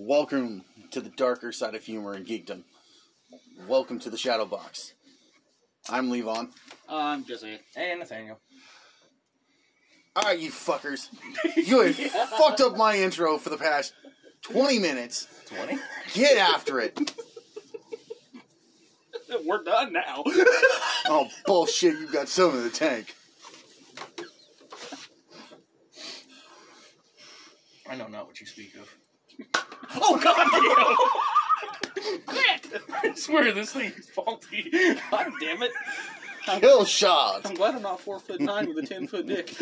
Welcome to the darker side of humor and geekdom. Welcome to the Shadow Box. I'm Levon. I'm Jesse. Hey, Nathaniel. Alright, you fuckers. You have fucked up my intro for the past 20 minutes. 20? Get after it. We're done now. Oh, bullshit, You've got some in the tank. I know not what you speak of. Oh god damn! Quit! I swear this thing is faulty. God damn it! Kill shot. I'm glad I'm not four foot nine with a ten foot dick.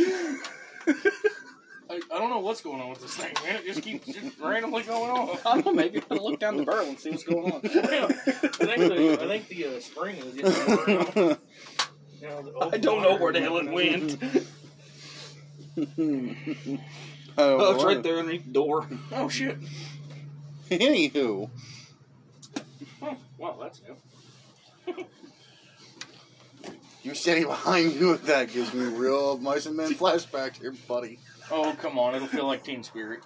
I, I don't know what's going on with this thing, man. It just keeps just randomly going on. I don't know. Maybe I'll look down the barrel and see what's going on. Yeah, I think the, I think the uh, spring is getting worn You know, I don't know where the hell it went. Oh, Oh, it's right there underneath the door. Oh shit! Anywho, hmm, Oh, wow, that's new. you standing behind me with that gives me real mice and men flashback here, buddy. Oh come on, it'll feel like Teen Spirit.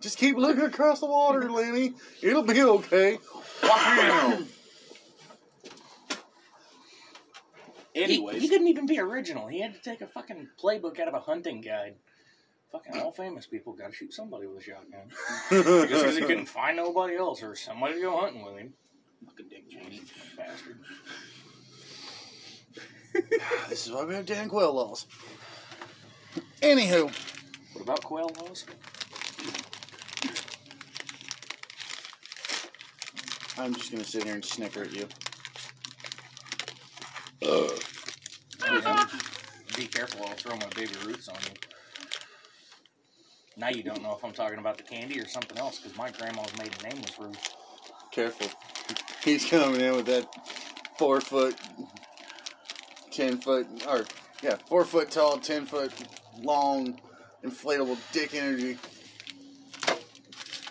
Just keep looking across the water, Lenny. It'll be okay. Wow. Anyways, he, he couldn't even be original. He had to take a fucking playbook out of a hunting guide. Fucking all famous people got to shoot somebody with a shotgun just because he couldn't find nobody else or somebody to go hunting with him. fucking dick Cheney. Bastard. this is why we have Dan Quayle laws. Anywho, What about quail laws? I'm just gonna sit here and snicker at you. Be careful, I'll throw my Baby Ruths on you. Now you don't know if I'm talking about the candy or something else because my grandma's maiden name was Ruth. Careful. He's coming in with that four foot, ten foot, or yeah, four foot tall, ten foot long, inflatable dick energy.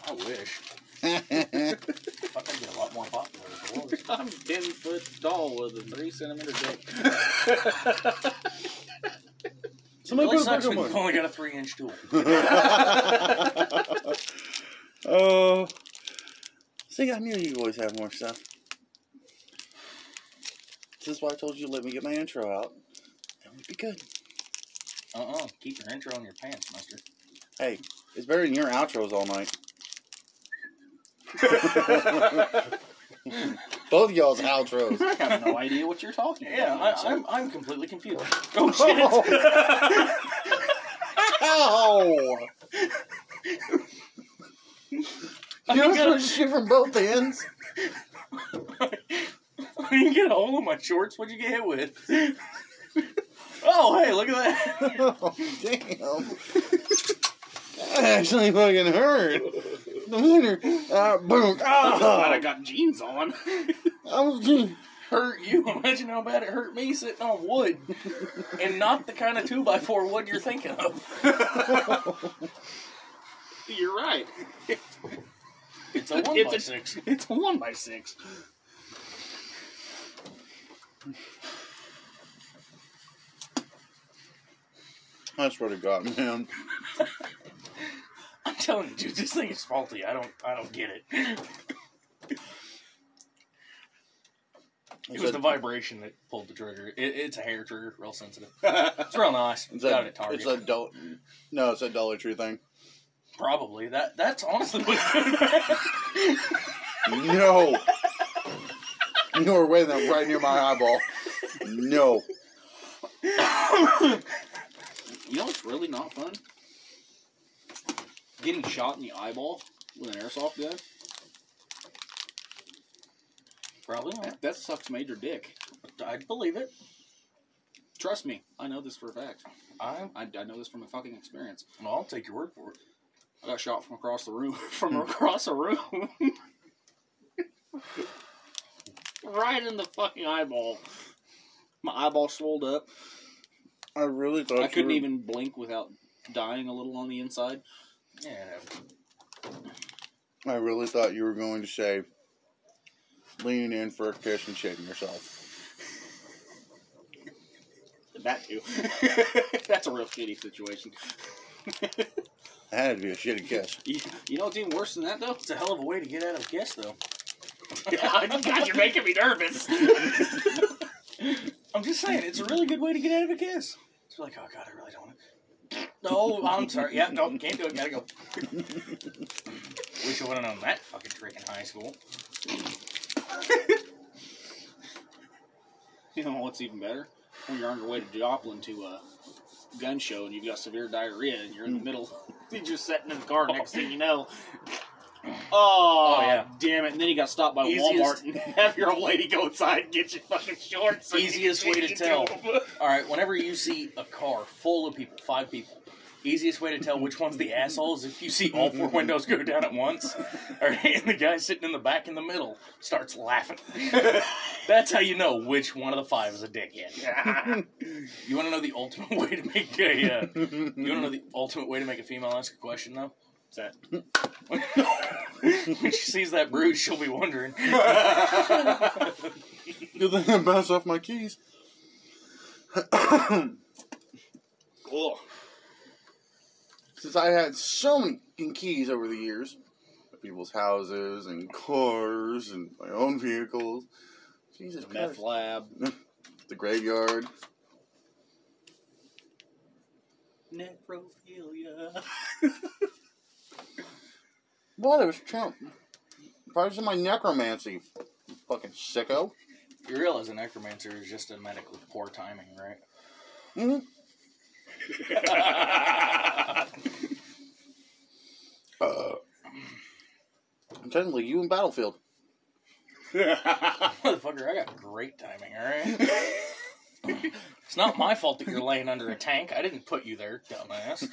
I wish. Fuck, I'd get a lot more popular if it was. I'm ten foot tall with a three centimeter dick. Somebody Really put a sucks book when on you've only got a three inch tool. Oh. See, I knew you always have more stuff. This is why I told you to let me get my intro out. That would be good. Uh uh Keep your intro in your pants, mister. Hey, it's better than your outros all night. Both of y'all's outros. I have no idea what you're talking about. Yeah, I, sir. I'm, I'm completely confused. Oh, oh shit! Ow! You don't start shit from both ends. you get a hold of my shorts. What'd you get hit with? oh, hey, look at that. oh, damn. That actually fucking hurt. The winner. Uh, boom. I'm glad I Oh, got jeans on. I was just. Hurt you. Imagine how bad it hurt me sitting on wood, and not the kind of two by four wood you're thinking of. You're right. It's a one It's by a- six. It's a one by six. I swear to God, man. I'm telling you, dude, this thing is faulty. I don't, I don't get it. It was the vibration that pulled the trigger. It, it's a hair trigger, real sensitive. It's real nice. It's Got a, it at Target. it's a do- no, it's a Dollar Tree thing. Probably that. That's honestly what. No. You were weighing that right near my eyeball. No. You know what's really not fun? Getting shot in the eyeball with an airsoft gun. Probably not. That, that sucks major dick. I'd believe it. Trust me, I know this for a fact. I, I, I know this from a fucking experience. well, I'll take your word for it. I got shot from across the room. From hmm. across a room. right in the fucking eyeball. My eyeball swelled up. I really thought I couldn't were- even blink without dying a little on the inside. Yeah. I really thought you were going to say leaning in for a kiss and shaving yourself. That too. That's a real shitty situation. That had to be a shitty kiss. You, you know what's even worse than that though? It's a hell of a way to get out of a kiss, though. God, you're making me nervous. I'm just saying, it's a really good way to get out of a kiss. It's like, oh god, I really don't want to. No, I'm sorry. Yeah, no, can't do it. Gotta go. Wish I would have known that fucking trick in high school. You know what's even better? When you're on your way to Joplin to a gun show and you've got severe diarrhea and you're in the mm. middle, you're just sitting in the car. Next thing you know, oh, Oh, yeah. damn it! And then you got stopped by Easiest- Walmart and have your old lady go inside and get your fucking shorts. Easiest way to tell. into 'em. All right, whenever you see a car full of people, five people, easiest way to tell which one's the asshole is if you see all four windows go down at once. All right, and the guy sitting in the back in the middle starts laughing. That's how you know which one of the five is a dickhead. You want to know the ultimate way to make a? Uh, you want to know the ultimate way to make a female ask a question though? What's that? when she sees that bruise, she'll be wondering. Good thing bounce off my keys. Cool. Since I had so many keys over the years, people's houses and cars and my own vehicles. Jesus The meth lab. The graveyard. Necrophilia. What? It was Trump. Probably my necromancy. You fucking sicko. You realize a necromancer is just a medic with poor timing, right? hmm Uh, technically, you in Battlefield. Motherfucker, I got great timing, alright? it's not my fault that you're laying under a tank. I didn't put you there, dumbass.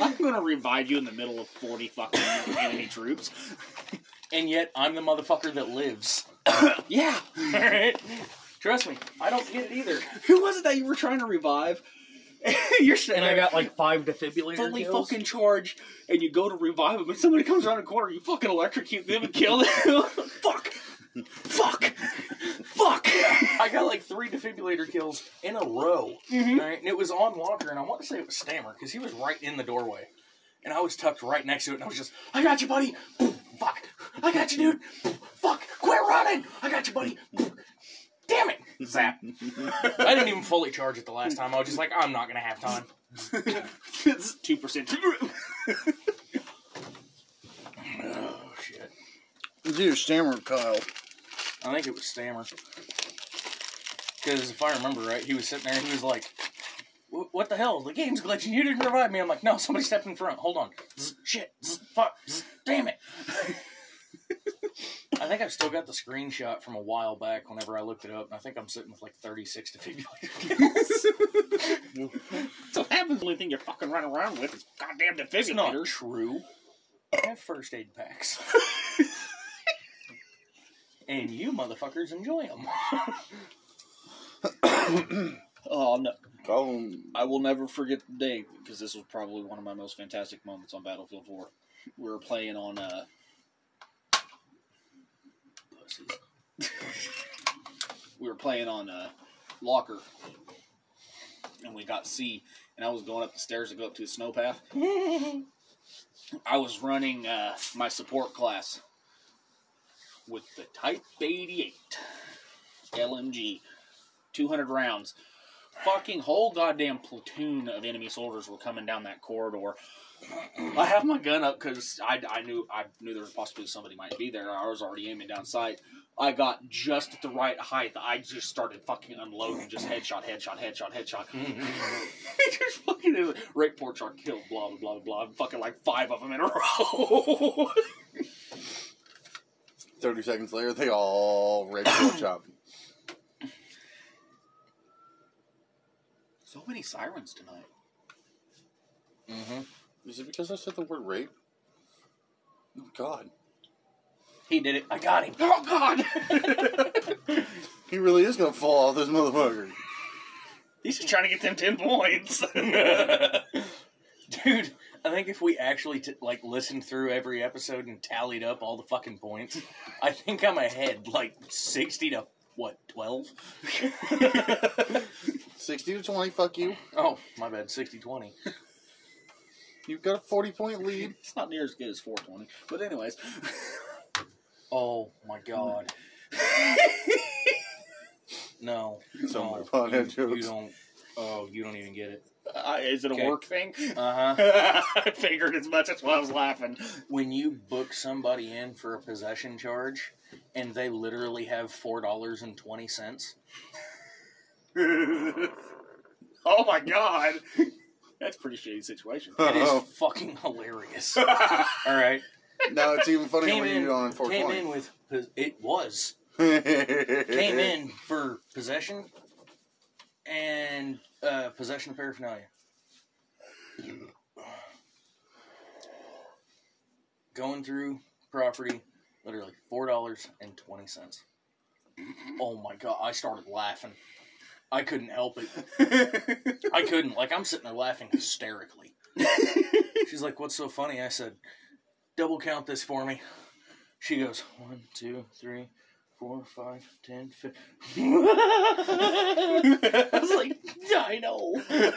I'm gonna revive you in the middle of 40 fucking enemy troops. And yet, I'm the motherfucker that lives. Yeah. Alright? Trust me, I don't get it either. Who was it that you were trying to revive? You're sitting And I got like five defibrillator fully kills. fucking charged, and you go to revive them, and somebody comes around the corner, you fucking electrocute them and kill them. Fuck! Fuck! Fuck! I got like three defibrillator kills in a row. Mhm. Right? And it was on Walker, and I want to say it was Stammer, because he was right in the doorway. And I was tucked right next to it, and I was just, I got you, buddy! Fuck! I got you, dude! Fuck! Quit running! I got you, buddy! Damn it! Zap. I didn't even fully charge it the last time. I was just like, I'm not gonna have time. it's 2%. Oh, shit. It's either Stammer Kyle. I think it was Stammer. Because if I remember right, he was sitting there and he was like, What the hell? The game's glitching. You didn't revive me. I'm like, No, somebody stepped in front. Hold on. Zzz, shit. Zzz, fuck. Zzz, damn it. I think I've still got the screenshot from a while back whenever I looked it up. And I think I'm sitting with like 36 defibrillators. so that happens. The only thing you're fucking running around with is goddamn It's not defibrillators. true. I have first aid packs. and you motherfuckers enjoy them. Oh, no. Call. I will never forget the day because this was probably one of my most fantastic moments on Battlefield 4. We were playing on uh, we were playing on uh, Locker, and we got C, and I was going up the stairs to go up to the snow path. I was running uh, my support class with the Type 88 LMG, 200 rounds. Fucking whole goddamn platoon of enemy soldiers were coming down that corridor. I have my gun up because I, I knew I knew there was possibly somebody might be there. I was already aiming down sight. I got just at the right height. I just started fucking unloading, just headshot, headshot, headshot, headshot. just fucking Rick Porchard killed, blah blah blah blah. Fucking like five of them in a row. 30 seconds later, they all for a so many sirens tonight. mm-hmm. Is it because I said the word rape? Oh, God. He did it. I got him. Oh God! He really is going to fall off this motherfucker. He's just trying to get them ten points. Dude, I think if we actually t- like listened through every episode and tallied up all the fucking points, I think I'm ahead like 60 to what, 12? 60 to 20, fuck you. Oh, my bad, 60 20. You've got a 40 point lead. it's not near as good as 420. But anyways, Oh my god. No. Some no, of my pothead you, you don't. Oh, you don't even get it. uh, is it a Okay. work thing? Uh huh. I figured as much. That's why I was laughing. when you book somebody in for a possession charge and they literally have four dollars and twenty cents, oh my god, that's a pretty shitty situation. it is Oh. fucking hilarious. All right, Now it's even funnier came when you in, do it on came 420. in with pos- it was Came came in for possession and uh, possession of paraphernalia. Going through property, literally four dollars and twenty cents. Oh my god! I started laughing. I couldn't help it. I couldn't. Like I'm sitting there laughing hysterically. She's like, "What's so funny?" I said, "Double count this for me." She goes, one, two, three, four, five, ten, fifteen. I was like, I know. I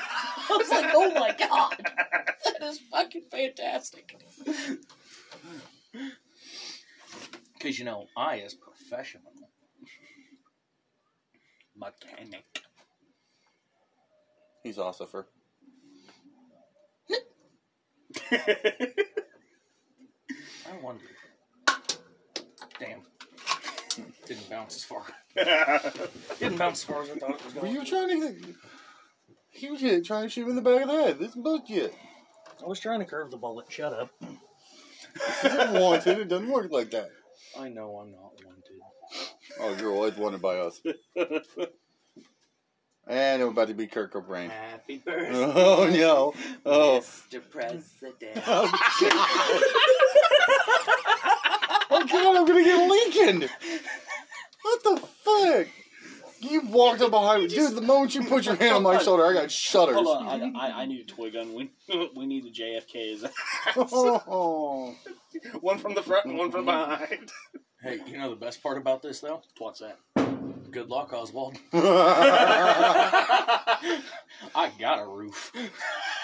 was like, oh my god, that is fucking fantastic. Because you know, I as professional mechanic. He's Ossifer. I wonder. Damn. Didn't bounce as far. Didn't bounce as far as I thought it was Were going. you trying to. He was hit, trying to shoot him in the back of the head. This is bullshit. I was trying to curve the bullet. Shut up. He didn't want it. It doesn't work like that. I know I'm not wanted. Oh, you're always wanted by us. And I'm about to be Kurt Cobain. Happy birthday, Oh, no. Oh. Mr. President. Oh, oh god, I'm gonna get Lincoln! What the fuck? You walked up behind me. Dude, the moment you put your hand on my shoulder, I got shudders. Hold on, I, I, I need a toy gun. We we need the JFK's. Oh. one from the front and one from behind. Hey, you know the best part about this though? What's that? Good luck, Oswald. I got a roof.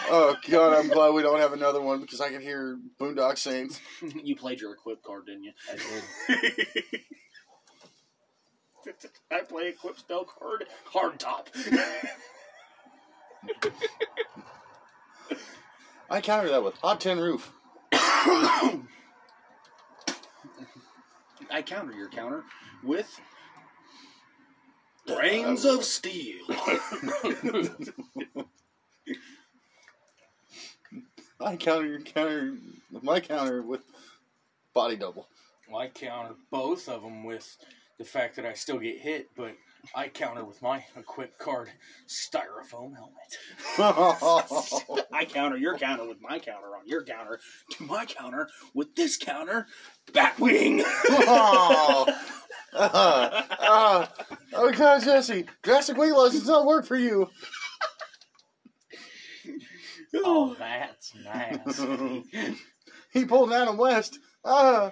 Oh God, I'm glad we don't have another one because I can hear Boondock Saints. you played your equip card, didn't you? I did. I play equip spell card hard top. I counter that with Hot Tin Roof. I counter your counter with brains of steel. I counter your counter my counter with Body Double. Well, I counter both of them with the fact that I still get hit, but I counter with my equipped card styrofoam helmet. I counter your counter with my counter on your counter to my counter with this counter, Batwing. oh, uh, uh, oh God, Jesse, drastic weight loss does not work for you. Oh, that's nasty. he pulled Adam West. Uh,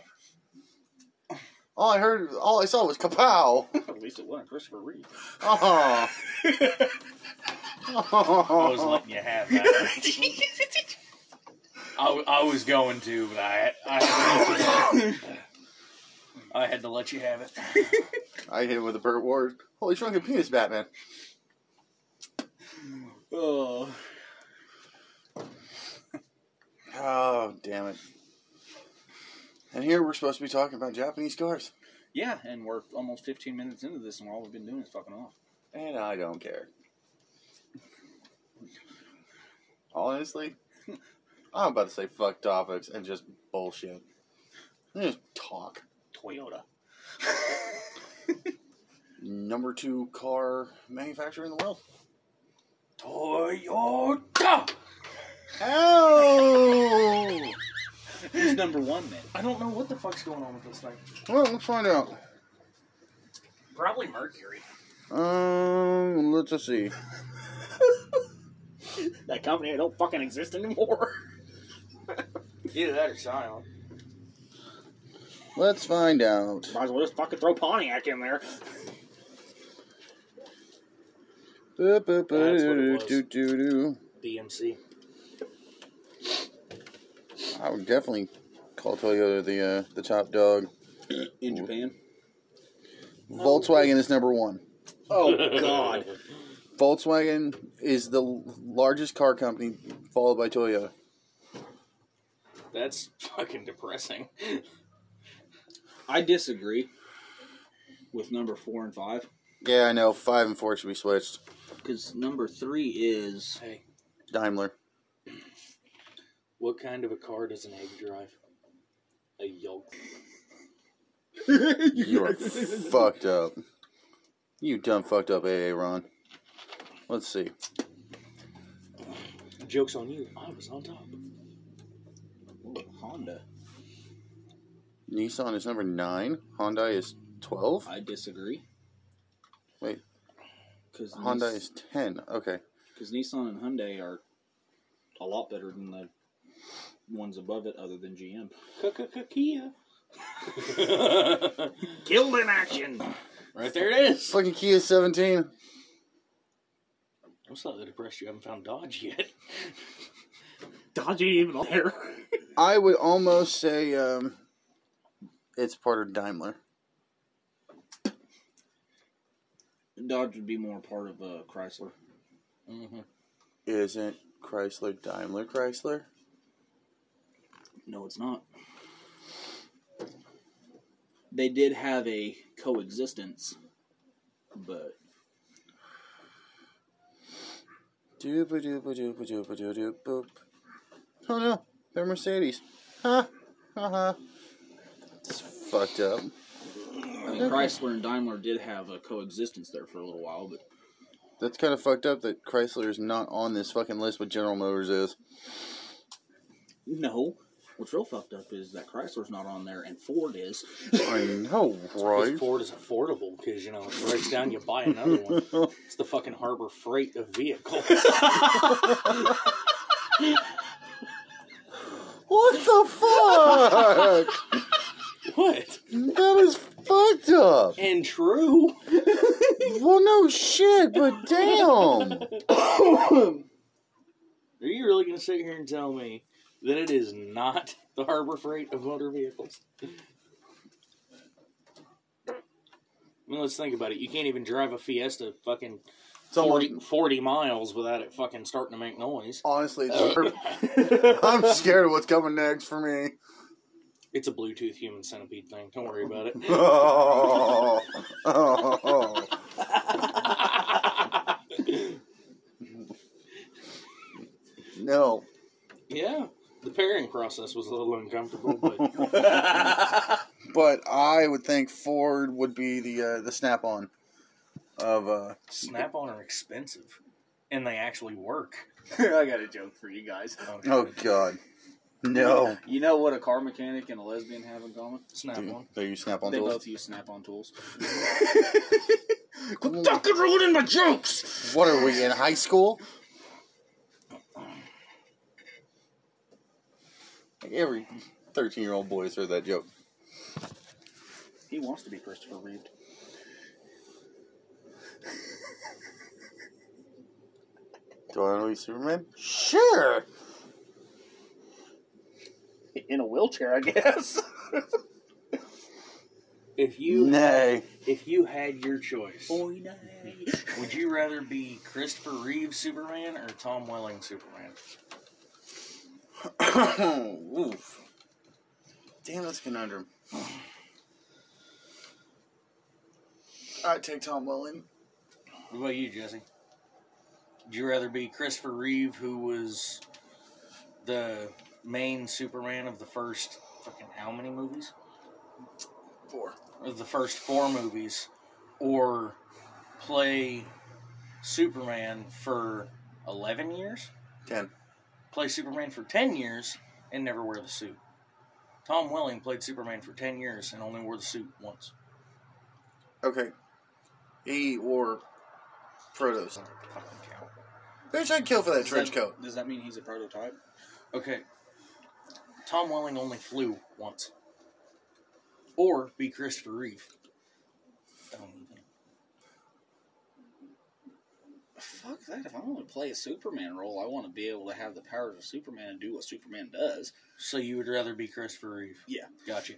all I heard, all I saw was kapow. At least it wasn't Christopher Reeve. Oh. I was letting you have that. I, I was going to, but I, I, I had to let you have it. I hit him with a Burt Ward. Holy shrunken penis, Batman. Oh. Oh, damn it. And here we're supposed to be talking about Japanese cars. Yeah, and we're almost 15 minutes into this, and all we've been doing is fucking off. And I don't care. Honestly, I'm about to say fuck topics and just bullshit. Just talk. Toyota. Number two car manufacturer in the world. Toyota! Oh! Who's number one then? I don't know what the fuck's going on with this thing. Well, let's find out. Probably Mercury. Um, let's just see. That company that don't fucking exist anymore. Either that or Scion. Let's find out. Might as well just fucking throw Pontiac in there. Boop, boop, That's what it boop, was. doo, doo, doo. BMC. I would definitely call Toyota the uh, the top dog. In Japan. Volkswagen is number one. Oh God. Volkswagen is the largest car company, followed by Toyota. That's fucking depressing. I disagree with number four and five Yeah, I know. Five and four should be switched. because number three is Hey, Daimler. What kind of a car does an egg drive? A yolk. You are fucked up. You done fucked up, AA Ron. Let's see. Joke's on you. I was on top. Honda. Nissan is number nine. Hyundai is twelve. I disagree. Wait. Because Honda is ten. Okay. because Nissan and Hyundai are a lot better than the ones above it, other than GM. Kia. Killed in action. right there it is. Fucking Kia seventeen. I'm slightly depressed you haven't found Dodge yet. Dodge ain't even there. I would almost say um, it's part of Daimler. Dodge would be more part of uh, Chrysler. Mm-hmm. Isn't Chrysler Daimler Chrysler? No, it's not. They did have a coexistence, but. Oh no, they're Mercedes. Ha ha ha. It's fucked up. I mean, Chrysler and Daimler did have a coexistence there for a little while. But That's kind of fucked up that Chrysler is not on this fucking list, but General Motors is. no, what's real fucked up is that Chrysler's not on there and Ford is. I know, right? Ford is affordable because you know it breaks down, you buy another one. It's the fucking Harbor Freight of vehicles. what the fuck? what? that is fucked up. And true. Well, no shit, but damn. Are you really going to sit here and tell me that it is not the Harbor Freight of motor vehicles? I mean, let's think about it. You can't even drive a Fiesta fucking It's almost- 40, 40 miles without it fucking starting to make noise. Honestly, it's I'm scared of what's coming next for me. It's a Bluetooth human centipede thing. Don't worry about it. Oh, oh, oh. No. yeah, pairing process was a little uncomfortable, but But I would think Ford would be the uh, the snap on of uh Snap on are expensive, and they actually work. I got a joke for you guys. oh god. No. You know what a car mechanic and a lesbian have in common? Snap on. do you snap on they tools? both use snap-on tools. Fucking ruining my jokes. What are we in high school? Like every thirteen year old boy has heard that joke. He wants to be Christopher Reeve. Do I want to be Superman? Sure. In a wheelchair, I guess. If you Nay. if you had your choice, Boy, night. would you rather be Christopher Reeve Superman or Tom Welling Superman? Oof. Damn, that's a conundrum. I'd take Tom Welling. What about you, Jesse? Would you rather be Christopher Reeve, who was the main Superman of the first fucking how many movies? Four. Of the first four movies, or play Superman for eleven years? Ten. Play Superman for ten years and never wear the suit. Tom Welling played Superman for ten years and only wore the suit once. Okay. He wore Protos. Doesn't fucking count. Bitch, I'd kill for that trench coat. Does that mean he's a prototype? Okay. Tom Welling only flew once. Or be Christopher Reeve. Don't even. Fuck that. If I'm going to play a Superman role, I want to be able to have the powers of Superman and do what Superman does. So you would rather be Christopher Reeve? Yeah. Got you.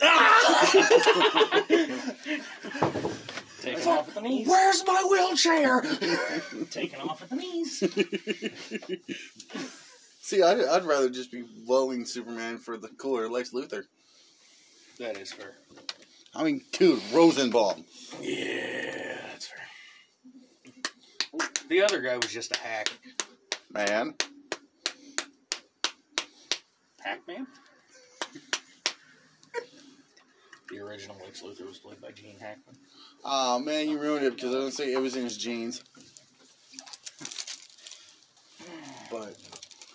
Taking off at the knees. Where's my wheelchair? Taking off at the knees. See, I'd, I'd rather just be blowing Superman for the cooler Lex Luthor. That is fair. I mean, dude, Rosenbaum. Yeah, that's fair. The other guy was just a hack. Man. Pac-Man? The original Lex Luthor was played by Gene Hackman. Oh man, you ruined it because I didn't say it was in his jeans. But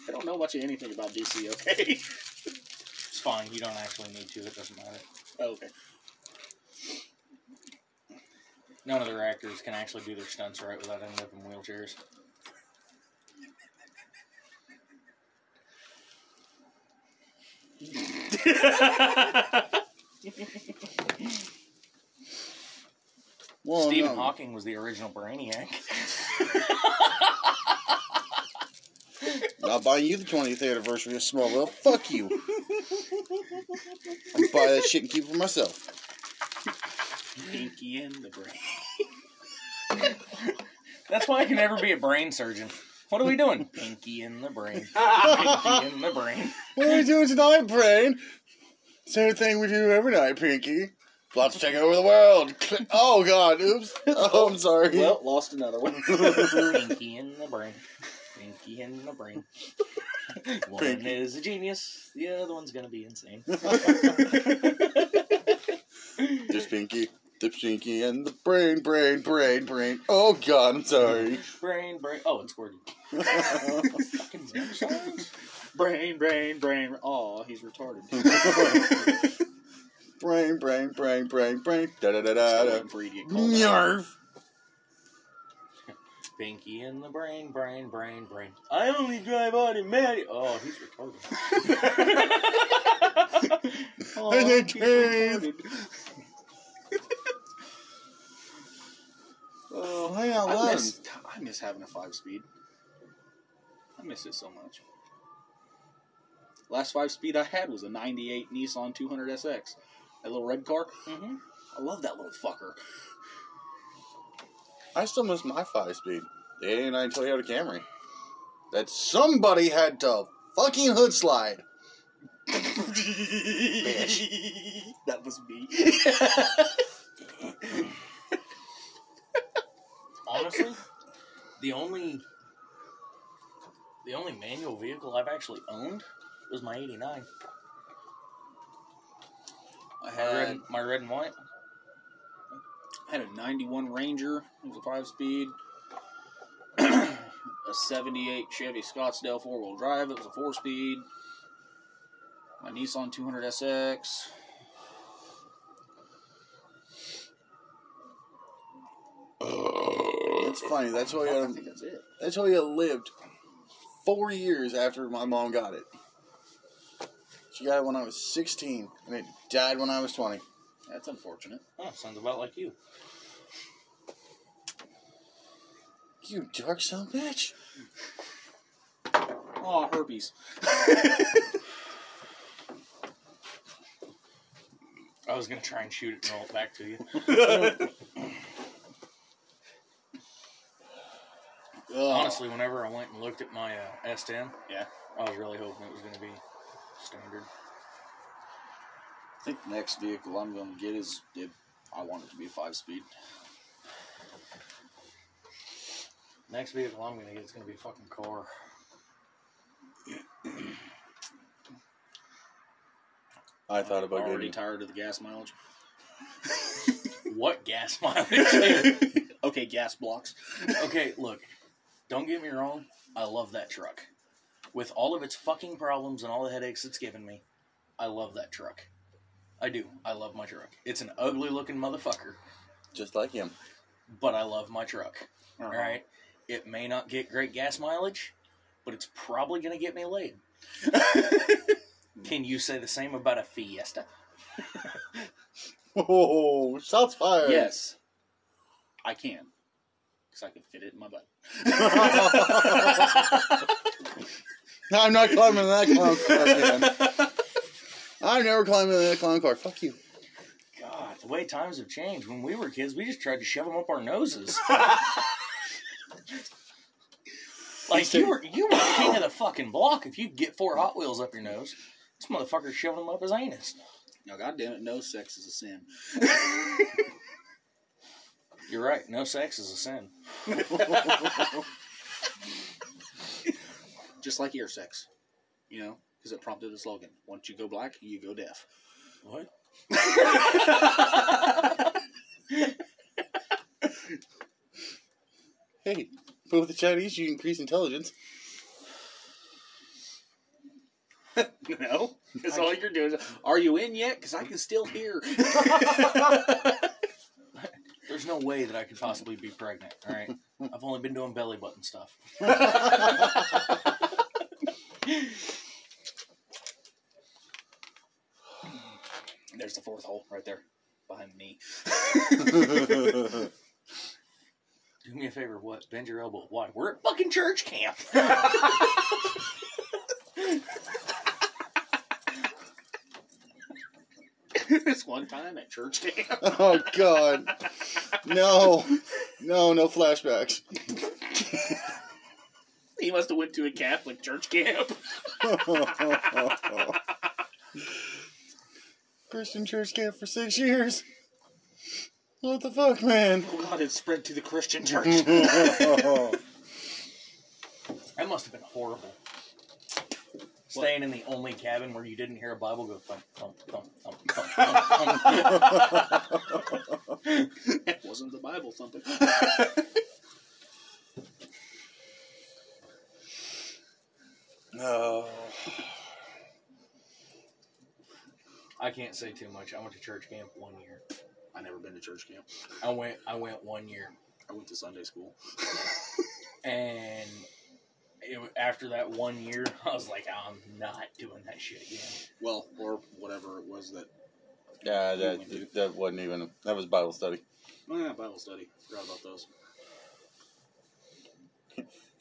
I don't know much of anything about DC, okay? It's fine. You don't actually need to. It doesn't matter. Oh, okay. None of their actors can actually do their stunts right without ending up in wheelchairs. well, Stephen no. Hawking was the original Brainiac. Not buying you the 20th anniversary of Smallville. Fuck you. I'll buy that shit and keep it for myself. Pinky and the brain. That's why I can never be a brain surgeon. What are we doing? Pinky in the brain. Pinky in the brain. What are we doing tonight, Brain? Same thing we do every night, Pinky. About to take over the world. Oh, God. Oops. Oh, I'm sorry. Well, lost another one. Pinky in the brain. Pinky in the brain. One Pinky. is a genius. The other one's gonna be insane. Just Pinky. The Pinky and the brain, brain, brain, brain. Oh, God. I'm sorry. Brain, brain. Oh, it's Squirty. Brain, brain, brain. Aw, he's retarded. brain, brain, brain, brain, brain. Da da da da da. Waiting for you to get called out. Yarf. Pinky in the brain, brain, brain, brain. I only drive automatic. Oh, he's retarded. Aw, And then he's Oh, hang on, I miss, I miss having a five speed. I miss it so much. Last five speed I had was a 98 Nissan 200 SX. That little red car. mm-hmm. I love that little fucker. I still miss my five speed. The 89 Toyota Camry. That somebody had to fucking hood slide. that was me. Honestly, the only the only manual vehicle I've actually owned was my '89. I My had red, my red and white. I had a 91 Ranger. It was a five speed. a 78 Chevy Scottsdale four wheel drive. It was a four speed. My Nissan 200 SX. That's funny. That's why I I, think that's it. that's why I lived four years after my mom got it. She got it when I was 16, and it died when I was 20. That's unfortunate. Oh, sounds about like you. You dark son of a bitch. Oh, herpes. I was gonna try and shoot it and roll it back to you. Honestly, whenever I went and looked at my uh, S10, Yeah. I was really hoping it was gonna be standard. I think the next vehicle I'm going to get is if I want it to be a five speed. Next vehicle I'm gonna get is gonna be a fucking car. I thought about Already getting. tired of the gas mileage. What gas mileage? okay, gas blocks. okay, look, don't get me wrong. I love that truck. With all of its fucking problems and all the headaches it's given me, I love that truck. I do. I love my truck. It's an ugly looking motherfucker, Just like him. but I love my truck. Uh-huh. All right. It may not get great gas mileage, but it's probably going to get me laid. Can you say the same about a Fiesta? Oh, shots fired. Yes, I can. Because I could fit it in my butt. No, I'm not climbing that clown car again. I'm never climbing that clown car. Fuck you. God, the way times have changed. When we were kids, we just tried to shove them up our noses. like you were, you were king of the fucking block if you get four Hot Wheels up your nose. This motherfucker's shoving them up his anus. Now, goddamn it, no sex is a sin. You're right. No sex is a sin. Just like ear sex. You know? Because it prompted the slogan once you go black, you go deaf. What? Hey, but with the Chinese, you increase intelligence. no? Because all you're doing is, are you in yet? Because I can still hear. There's no way that I could possibly be pregnant. All right. I've only been doing belly button stuff. There's the fourth hole right there behind me. Do me a favor. What? Bend your elbow. Why? We're at fucking church camp. this one time at church camp. oh God, no, no, no flashbacks. He must have went to a Catholic church camp. Christian church camp for six years. What the fuck, man? Oh God, it spread to the Christian church. That must have been horrible. Staying in the only cabin where you didn't hear a Bible go thump, thump, thump, thump, thump, thump, thump. it wasn't the Bible something. oh. I can't say too much. I went to church camp one year. I never been to church camp. I went. I went one year, I went to Sunday school. and it, after that one year, I was like, I'm not doing that shit again. Well, or whatever it was that. Yeah, that that wasn't even. That was Bible study. Oh, yeah, Bible study. Forgot about those.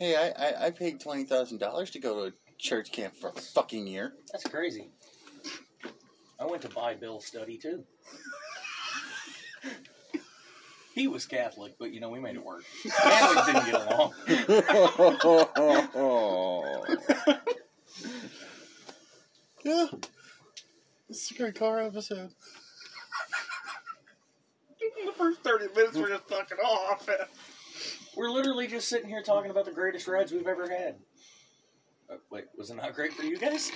Hey, I I, I paid twenty thousand dollars to go to a church camp for a fucking year. That's crazy. I went to Bible study too. he was Catholic, but you know we made it work. Catholics didn't get along. yeah, this is a great car episode. the first 30 minutes were just fucking off. We're literally just sitting here talking about the greatest rides we've ever had. Uh, wait, was it not great for you guys?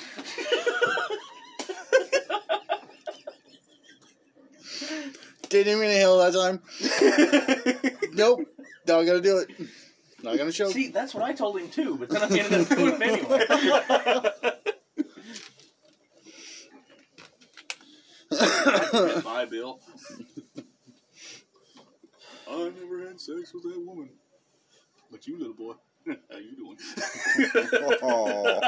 Didn't even inhale that time. nope, not gonna do it. Not gonna show. See, that's what I told him too, but then I ended up doing it anyway. Bye, Bill. I never had sex with that woman. But you, little boy, how you doing? oh.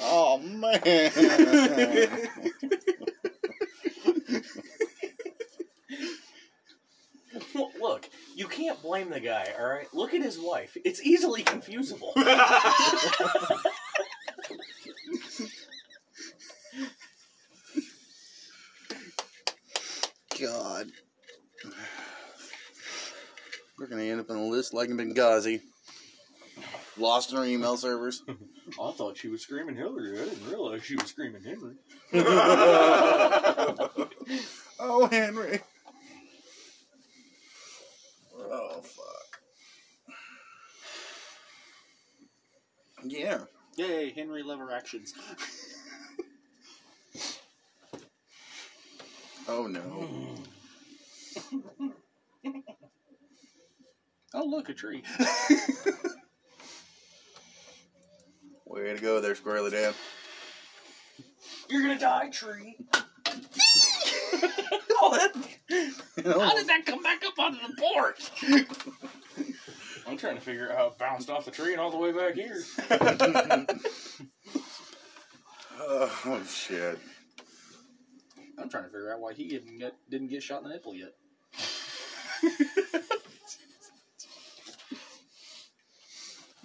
oh man. Well, Look, you can't blame the guy, alright? Look at his wife. It's easily confusable. God. We're gonna end up on a list like in Benghazi. Lost in her email servers. I thought she was screaming Hillary. I didn't realize she was screaming Henry. oh, Henry. Oh, fuck. Yeah. Yay, Henry Lever actions. Oh, no. Oh, look, a tree. Way to go there, Squirrely Dan. You're gonna die, tree. oh, that, how did that come back up onto the porch? I'm trying to figure out how it bounced off the tree and all the way back here. Oh, shit. I'm trying to figure out why he didn't get, didn't get shot in the nipple yet.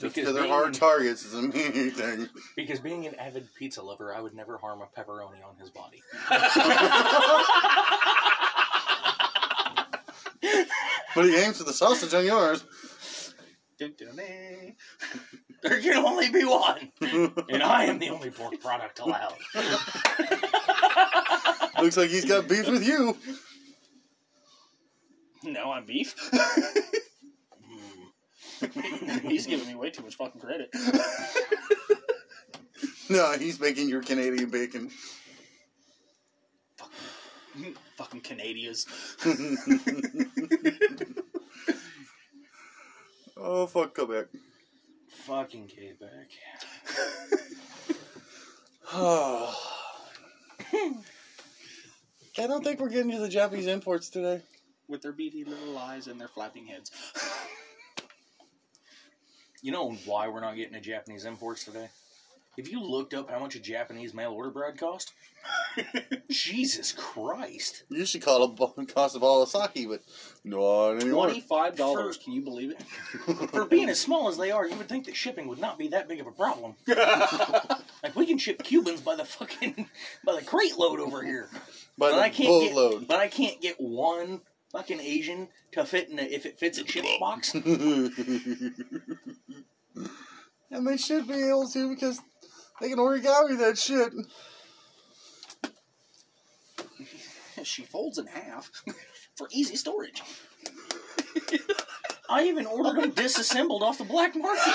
Just Because because they're being- hard targets doesn't mean anything. Because being an avid pizza lover, I would never harm a pepperoni on his body. But he aims for the sausage on yours. There can only be one, and I am the only pork product allowed. Looks like he's got beef with you. No, I'm beef. He's giving me way too much fucking credit. No, he's making your Canadian bacon. fucking Canadians. oh fuck, Quebec. Fucking Quebec. Oh. I don't think we're getting to the Japanese imports today. With their beady little eyes and their flapping heads. You know why we're not getting to Japanese imports today? Have you looked up how much a Japanese mail order bread cost? Jesus Christ. You should call it bo- cost of all of sake, but not anymore. Twenty-five dollars. Can you believe it? For being as small as they are, you would think that shipping would not be that big of a problem. Like we can ship Cubans by the fucking by the crate load over here. By but the I can't get boatload. but I can't get one fucking Asian to fit in a, if it fits a chip box. and they should be able to because they can origami that shit. she folds in half for easy storage. I even ordered them disassembled off the black market.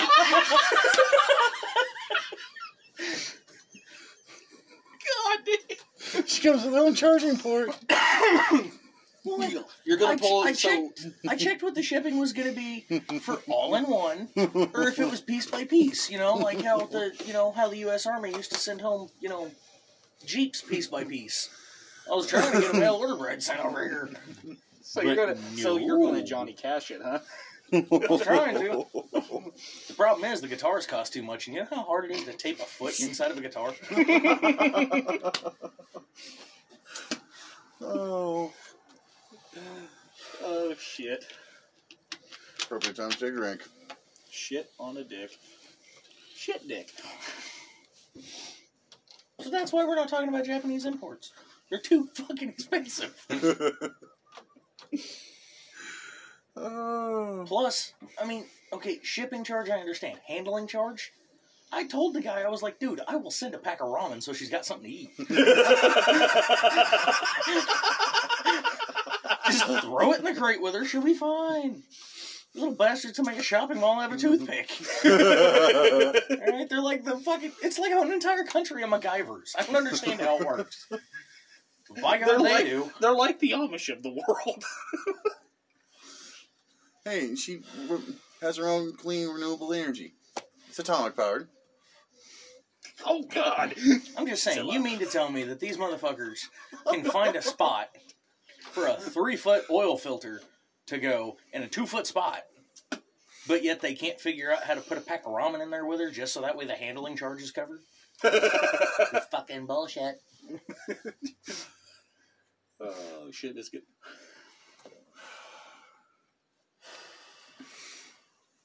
God damn. She comes with her own charging port. Well, You're gonna I, pull I it so checked. I checked what the shipping was going to be for all in one, or if it was piece by piece. You know, like how the you know how the U.S. Army used to send home you know jeeps piece by piece. I was trying to get a mail order bread sent over here. so you're gonna so you're gonna Johnny Cash it, huh? I was trying to. The problem is the guitars cost too much, and you know how hard it is to tape a foot inside of a guitar. oh, Oh shit. appropriate time to take a drink. Shit on a dick. Shit dick. So that's why we're not talking about Japanese imports. They're too fucking expensive. oh. Plus, I mean, okay, shipping charge, I understand. Handling charge? I told the guy, I was like, dude, I will send a pack of ramen so she's got something to eat. Just throw it in the crate with her, she'll be fine. Little bastards to make a shopping mall have a mm-hmm. toothpick. Alright, they're like the fucking. It's like an entire country of MacGyvers. I don't understand how it works. By God, They're they like- do. They're like the Amish of the world. hey, she has her own clean, renewable energy. It's atomic powered. oh God. I'm just saying, Zilla. you mean to tell me that these motherfuckers can find a spot for a three foot oil filter to go in a two foot spot, but yet they can't figure out how to put a pack of ramen in there with her just so that way the handling charge is covered? It's fucking bullshit. Oh shit, that's good.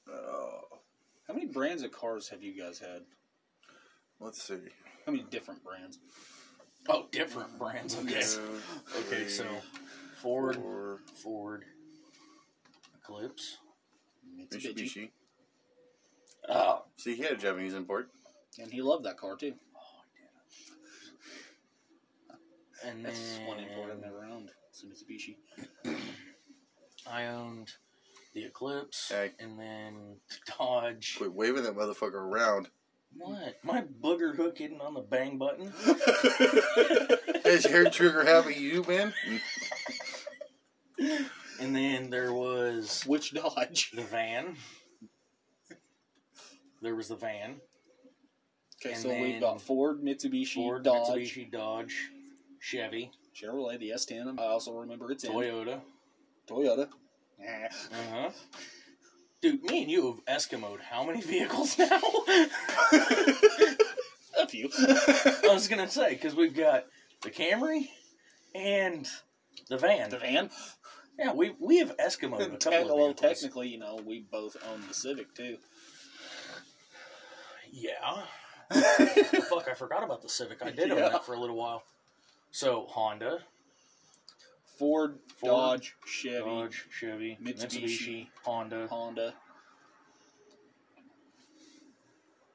Oh, How many brands of cars have you guys had? let's see. How many different brands? Oh, different brands. Okay. Two, Okay, so Ford, four, Ford, Eclipse. Mitsubishi. Mitsubishi. Oh, See, he had a Japanese import. And he loved that car too. Oh, and That's then one import I've never owned. It's a Mitsubishi. I owned the Eclipse, Hey. and then Dodge. Quit waving that motherfucker around. What? My booger hook hitting on the bang button? Is hair trigger happy you, man? And then there was Which Dodge? the van. There was the van. Okay, And so then we've got Ford, Mitsubishi, Ford, Dodge, Mitsubishi, Dodge, Chevy, Chevrolet, the S10. I also remember it's in Toyota. Toyota. Nah. Uh huh. Dude, me and you have Eskimoed how many vehicles now? A few. I was gonna say because we've got the Camry and the van. the van. Yeah, we we have Eskimo. A Te- couple of well, vehicles. technically, you know, we both own the Civic too. Yeah. Fuck, I forgot about the Civic. I did own Yeah. that for a little while. So Honda, Ford, Ford, Dodge, Chevy, Dodge, Chevy, Mitsubishi. Mitsubishi, Honda. Honda.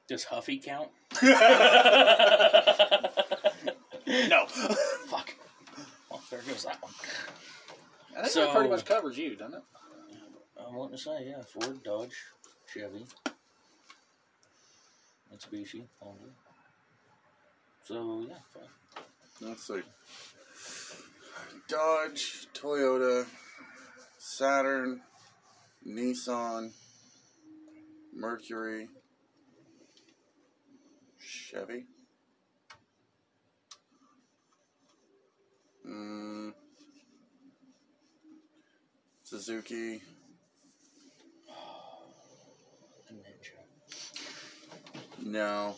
Does Huffy count? No. Fuck. Well, there goes that one. I think So- that pretty much covers you, doesn't it? I'm wanting to say, yeah, Ford, Dodge, Chevy, Mitsubishi, Honda. So yeah, fine. Let's see. Dodge, Toyota, Saturn, Nissan, Mercury, Chevy. Mm, Suzuki, A Ninja. no.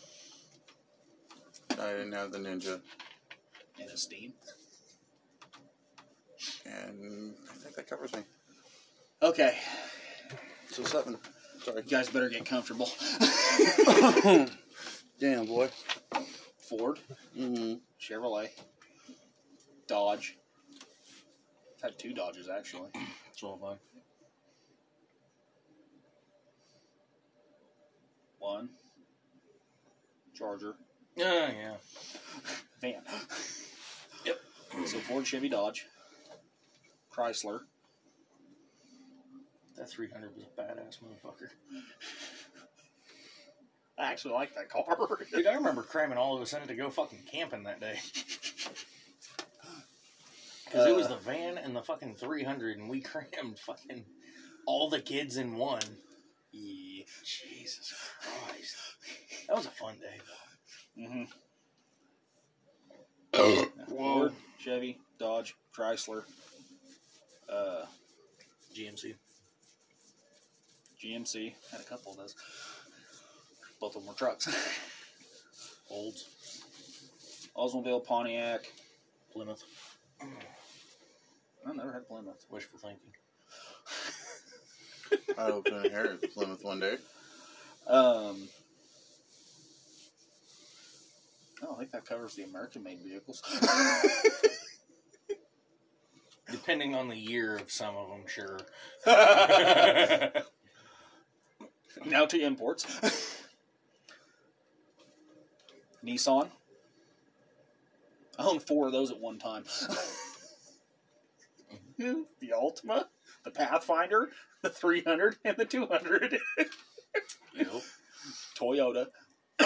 I didn't have the Ninja. And a Steam. And I think that covers me. Okay, So seven. Sorry. you guys better get comfortable. Damn, boy. Ford, Mm-hmm. Chevrolet, Dodge. I've had two Dodges actually. So have I. One. Charger. Yeah, yeah. Van. Yep. So Ford, Chevy, Dodge. Chrysler. That 300 was a badass motherfucker. I actually like that car. Dude, I remember cramming all of us in to go fucking camping that day. Because it was Uh, the van and the fucking 300, and we crammed fucking all the kids in one. yeah. Jesus Christ. That was a fun day, Mm-hmm. Ford, Chevy, Dodge, Chrysler, uh. GMC. GMC. Had a couple of those. Both of them were trucks. Olds. Oldsmobile, Pontiac. Plymouth. I never had Plymouth. Wishful thinking. I hope to inherit Plymouth one day. Um, I don't think that covers the American-made vehicles. Depending on the year of some of them, sure. now to imports. Nissan. I owned four of those at one time. The Altima, the Pathfinder, the 300, and the 200. Yep. Toyota.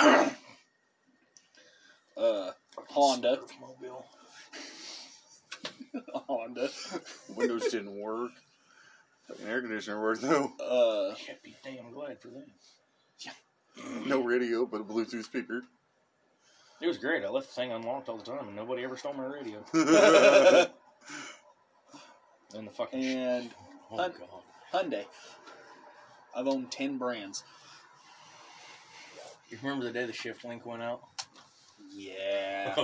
uh, Honda. Mobile. Honda. Windows didn't work. Fucking air conditioner worked though. Uh, Can't be damn glad for that. Yeah. No radio, but a Bluetooth speaker. It was great. I left the thing unlocked all the time, and nobody ever stole my radio. And the fucking. and oh Hun- god. Hyundai. I've owned 10 brands. You remember the day the shift link went out? Yeah.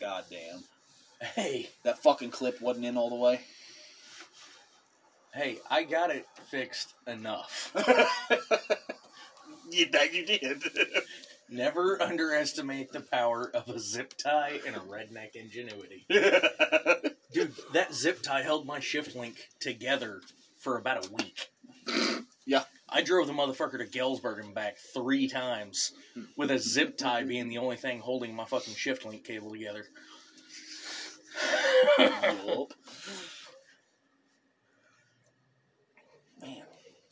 Goddamn. hey, That fucking clip wasn't in all the way. hey, I got it fixed enough. you that you did. Never underestimate the power of a zip tie and a redneck ingenuity. Dude, that zip tie held my shift link together for about a week. Yeah. I drove the motherfucker to Galesburg and back three times with a zip tie being the only thing holding my fucking shift link cable together. Man,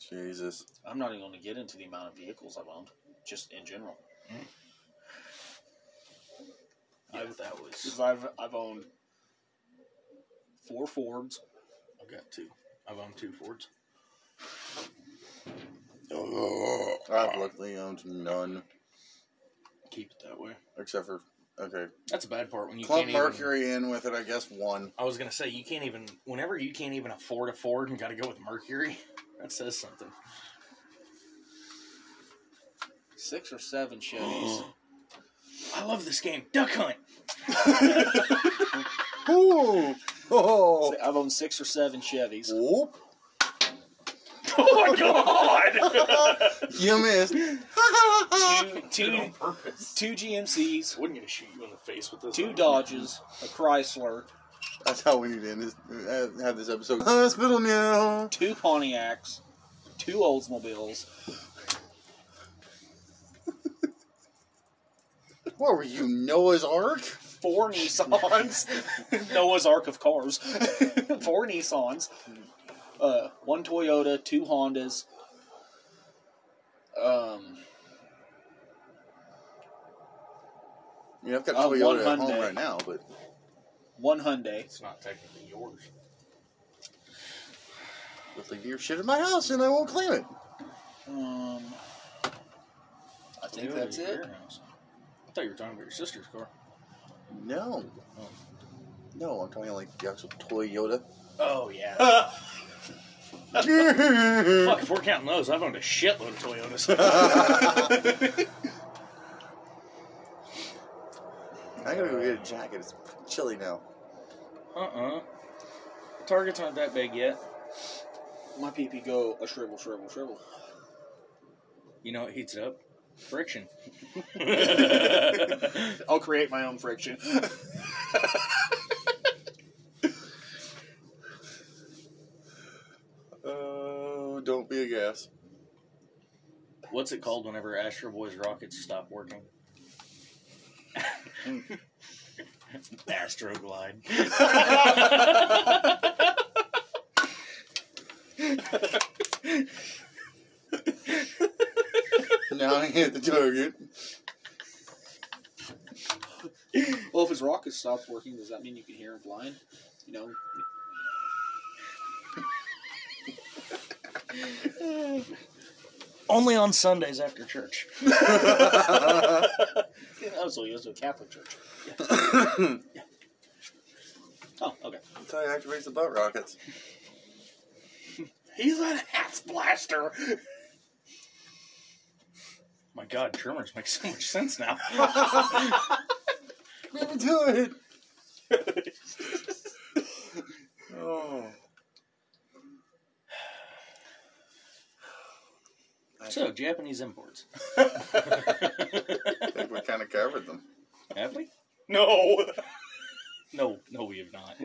Jesus. I'm not even going to get into the amount of vehicles I've owned, just in general. Yeah, I've- that was. Because I've, I've owned four Fords, I've got two. I've owned two Fords. Uh, I've luckily owned none, Keep it that way. except for okay. That's a bad part when you Club can't even. Mercury in with it, I guess one. I was gonna say you can't even. Whenever you can't even afford a Ford and got to go with Mercury, that says something. Six or seven Chevys. I love this game. Duck Hunt. Ooh. Oh. I've owned six or seven Chevys. Whoop. Oh my god! You missed. Two, Did it on two, purpose. two GMCs, Wasn't gonna shoot you in the face with this. two thing. Dodges, a Chrysler, That's how we need to end this. Have- Have this episode. Hospital now. two Pontiacs, two Oldsmobiles, What were you, Noah's Ark? four Nissans, Noah's Ark of cars, four Nissans, uh, one Toyota, two Hondas, um, I mean, I've got Uh, Toyota one at home Hyundai. right now, but one Hyundai. It's not technically yours. let's leave your shit at my house and I won't claim it. Um, I think Yeah, that's it. house. I thought you were talking about your sister's car. No. No, I'm talking like the actual Toyota. Oh yeah. Fuck. Fuck, if we're counting those, I've owned a shitload of Toyotas. I gotta go get a jacket. It's chilly now. uh-uh. Targets aren't that big yet. My PP go a shrivel, shrivel, shrivel. You know what heats it up? Friction. I'll create my own friction. Oh, don't be a gas. What's it called whenever Astro Boy's rockets stop working? Astro Astroglide. Now I hit the target. well, if his rocket stops working, does that mean you can hear him flying? You know. Only on Sundays after church. oh, so he goes to a Catholic church. Oh, okay. That's how he activates the butt rockets. He's an ass blaster. My God, Tremors make so much sense now. Me do it. oh. so, Japanese imports. I think we kind of covered them. Have we? No. No, no, we have not.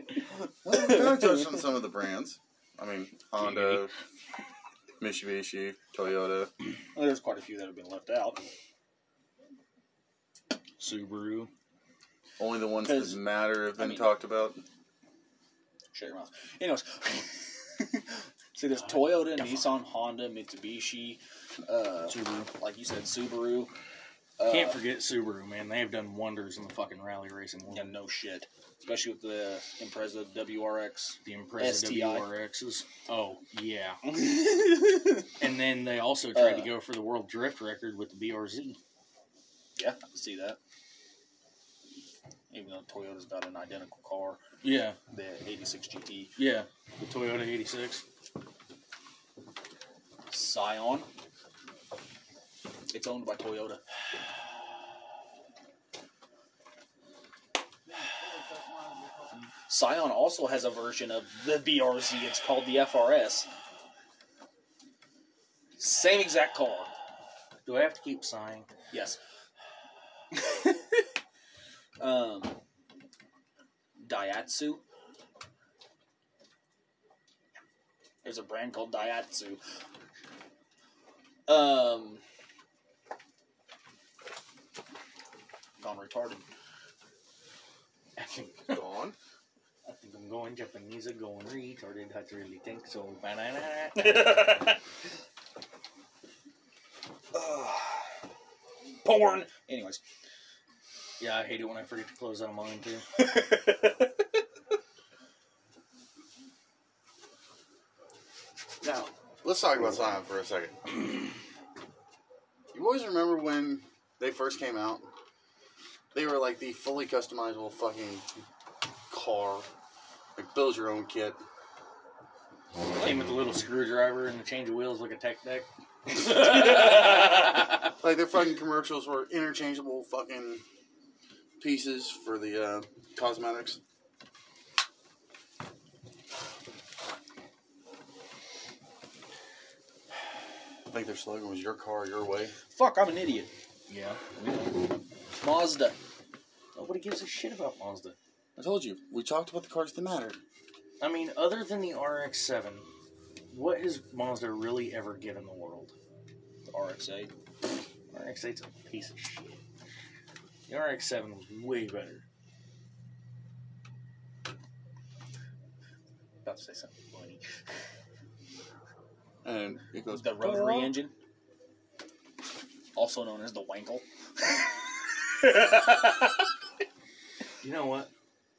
Well, we kind of touched on some of the brands. I mean, Honda, Mitsubishi, Toyota. Well, there's quite a few that have been left out. Subaru. Only the ones that matter have I been mean- talked about. Shut your mouth. Anyways, see, there's Toyota, Nissan, Honda, Mitsubishi, uh, Subaru. like you said, Subaru. Uh, Can't forget Subaru, man. They have done wonders in the fucking rally racing world. Yeah, no shit. Especially with the Impreza WRX. The Impreza STI. WRXs. Oh, yeah. And then they also tried to Uh, go for the world drift record with the BRZ. yeah, I can see that. Even though Toyota's got an identical car, Yeah, the 86 GT. yeah. The Toyota 86. Scion. It's owned by Toyota. Scion also has a version of the BRZ. It's called the FRS. Same exact car. Do I have to keep sighing? Yes. um, Daihatsu. There's a brand called Daihatsu. Um, gone retarded. I think, Gone. I think I'm going Japanese or going retarded. I really think so. Banana. Porn. Anyways. Yeah, I hate it when I forget to close out mine too. Now, let's talk about Scion for a second. you always remember when they first came out? They were like the fully customizable fucking car. Like build your own kit. Came with a little screwdriver and a change of wheels like a tech deck. like their fucking commercials were interchangeable fucking pieces for the uh, cosmetics. I think their slogan was "Your car, your way." Fuck, I'm an idiot. Yeah. Mazda. Nobody gives a shit about Mazda. I told you we talked about the cars that mattered. I mean, other than the RX-7, what has Mazda really ever given the world? The RX-8. RX-8's a piece of shit. The RX-7 was way better. About to say something funny. And it goes The rotary engine, also known as the Wankel. You know what?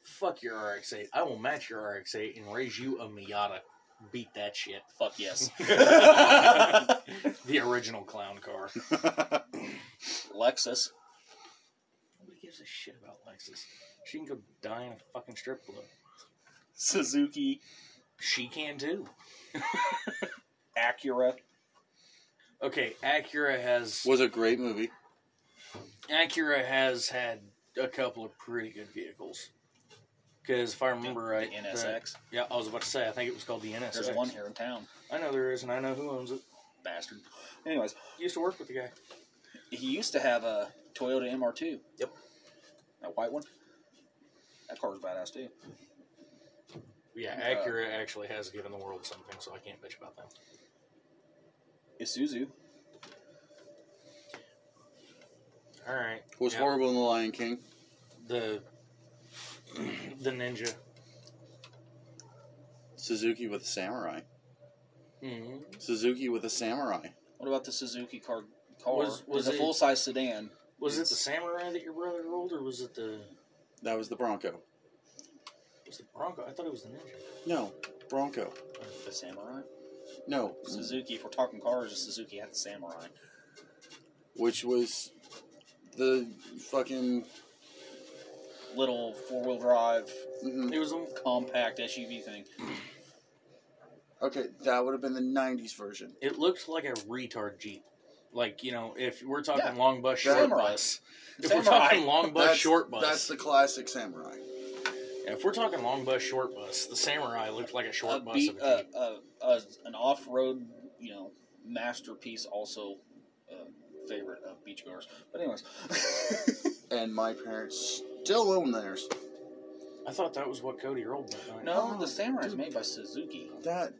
Fuck your RX-8. I will match your RX-8 and raise you a Miata. Beat that shit. Fuck yes. the original clown car. Lexus. Nobody gives a shit about Lexus. She can go die in a fucking strip club. Suzuki. She can too. Acura. Okay, Acura has was a great movie. Acura has had a couple of pretty good vehicles. Because if I remember right, The that- NSX. yeah, I was about to say I think it was called the NSX. There's one here in town. I know there is, and I know who owns it. Bastard. Anyways, Used to work with the guy. he used to have a Toyota MR2. Yep. That white one. That car's badass too. Yeah, Uh, Acura actually has given the world something, so I can't bitch about them. Isuzu. All right, Was Yeah. horrible in The Lion King. the the Ninja. Suzuki with a samurai. hmm Suzuki with a samurai. What about the Suzuki car? Car Was- was It's a it- full size sedan. Was it the Samurai that your brother rolled, or was it the That was the Bronco. was the Bronco? I thought it was the Ninja. No, Bronco. The Samurai. No, Suzuki. If we're talking cars, the Suzuki had the Samurai. which was the fucking. Little four wheel drive, mm-mm. It was a, compact SUV thing. Okay, that would have been the '90s version. it looked like a retard Jeep. Like you know, if we're talking Yeah. long bus, short Samurai. bus. If we're talking long bus, That's- short bus. That's the classic samurai. Yeah, if we're talking long bus, short bus, the Samurai looked like a short a bus beat, of a uh, Jeep. uh, uh, an off road, you know, masterpiece. Also, uh, favorite of beachgoers. But anyways, And my parents still own theirs. I thought that was what Cody rolled that night. no, Oh, the Samurai is dude. made by Suzuki. That,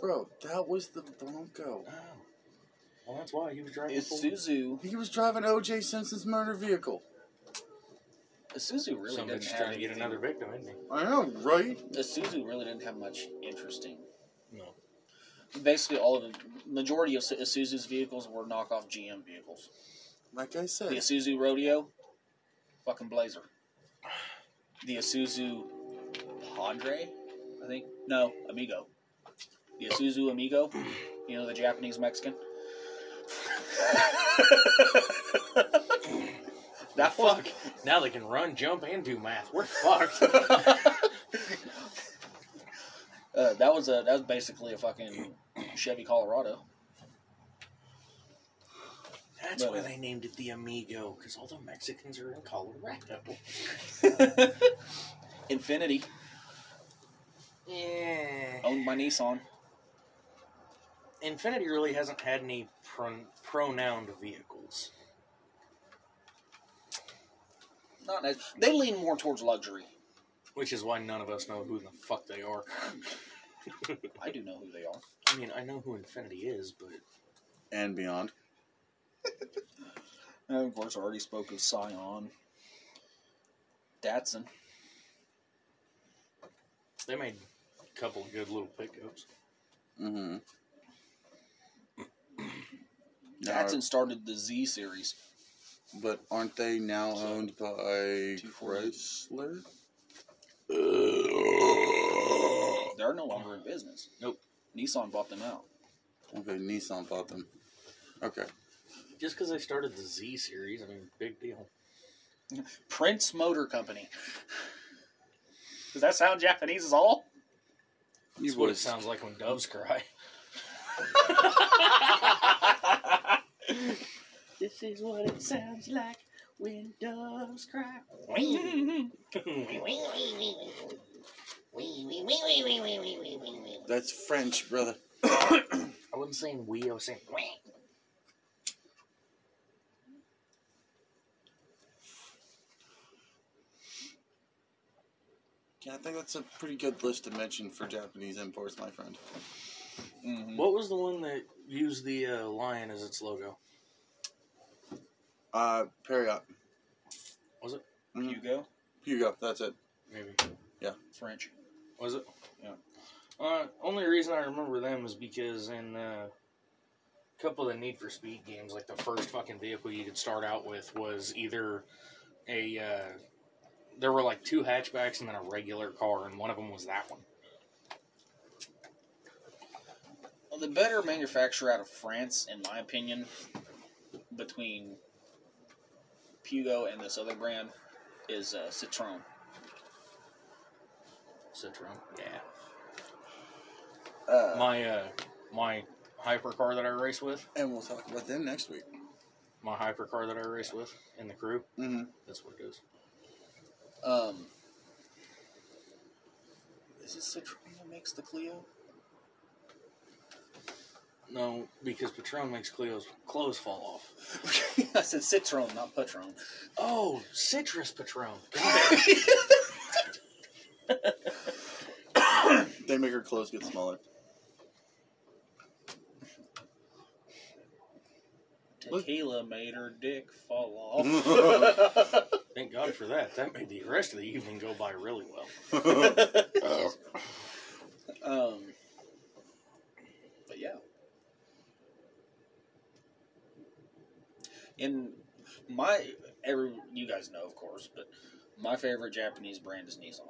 bro, that was the Bronco. Oh. Well, that's why he was driving. full- Isuzu. He was driving O.J. Simpson's murder vehicle. Isuzu really Somebody's didn't have trying to get anything- another victim, isn't he? I know, right? Isuzu really didn't have much interesting. No. Basically, all of the majority of Isuzu's vehicles were knockoff GM vehicles. Like I said, The Isuzu Rodeo, fucking Blazer. The Isuzu Padre, I think. No, Amigo. The Isuzu Amigo. You know the Japanese Mexican. that one. Now they can run, jump, and do math. We're fucked. Uh, that was a that was basically a fucking Chevy Colorado. That's But- why they named it the Amigo, because all the Mexicans are in Colorado. Infiniti, Yeah. owned by Nissan. Infiniti really hasn't had any pron- pronoun vehicles. Not nice. They lean more towards luxury. Which is why none of us know who the fuck they are. I do know who they are. I mean, I know who Infiniti is, but and beyond. And of course, I already spoke of Scion. Datsun. they made a couple of good little pickups. Mm-hmm. Datsun started the Z series. but aren't they now owned by 240. Chrysler? They're no longer in business. Nope. Nissan bought them out. Okay, Nissan bought them. Okay. Just because they started the Z series, I mean, big deal. Prince Motor Company. Does that sound Japanese at all? You That's what it sounds like when doves cry. this is what it sounds like when doves cry. that's French, brother. I wasn't saying we. I was saying we. Yeah, I think that's a pretty good list to mention for Japanese imports, my friend. Mhm. What was the one that used the uh, lion as its logo? Uh, Perriot. Was it Mhm. Hugo, Hugo, that's it. maybe? Yeah. French. Was it? Yeah. Uh, only reason I remember them is because in uh, a couple of the Need for Speed games, like the first fucking vehicle you could start out with was either a. Uh, there were like two hatchbacks and then a regular car, and one of them was that one. Well, the better manufacturer out of France, in my opinion, between Pugo and this other brand, is uh, Citroen. Citroen. Yeah. Uh, My uh, my hypercar that I race with, And we'll talk about them next week. my hypercar that I race with in the crew. Mm-hmm. That's what it is. um, is it Citroen that makes the Clio? No, because Patron makes Cleo's clothes fall off. I said citron, not Patron. Oh, citrus Patron. They make her clothes get smaller. Tequila made her dick fall off. Thank God for that. That made the rest of the evening go by really well. um, but yeah. In my every you guys know of course, but my favorite Japanese brand is Nissan.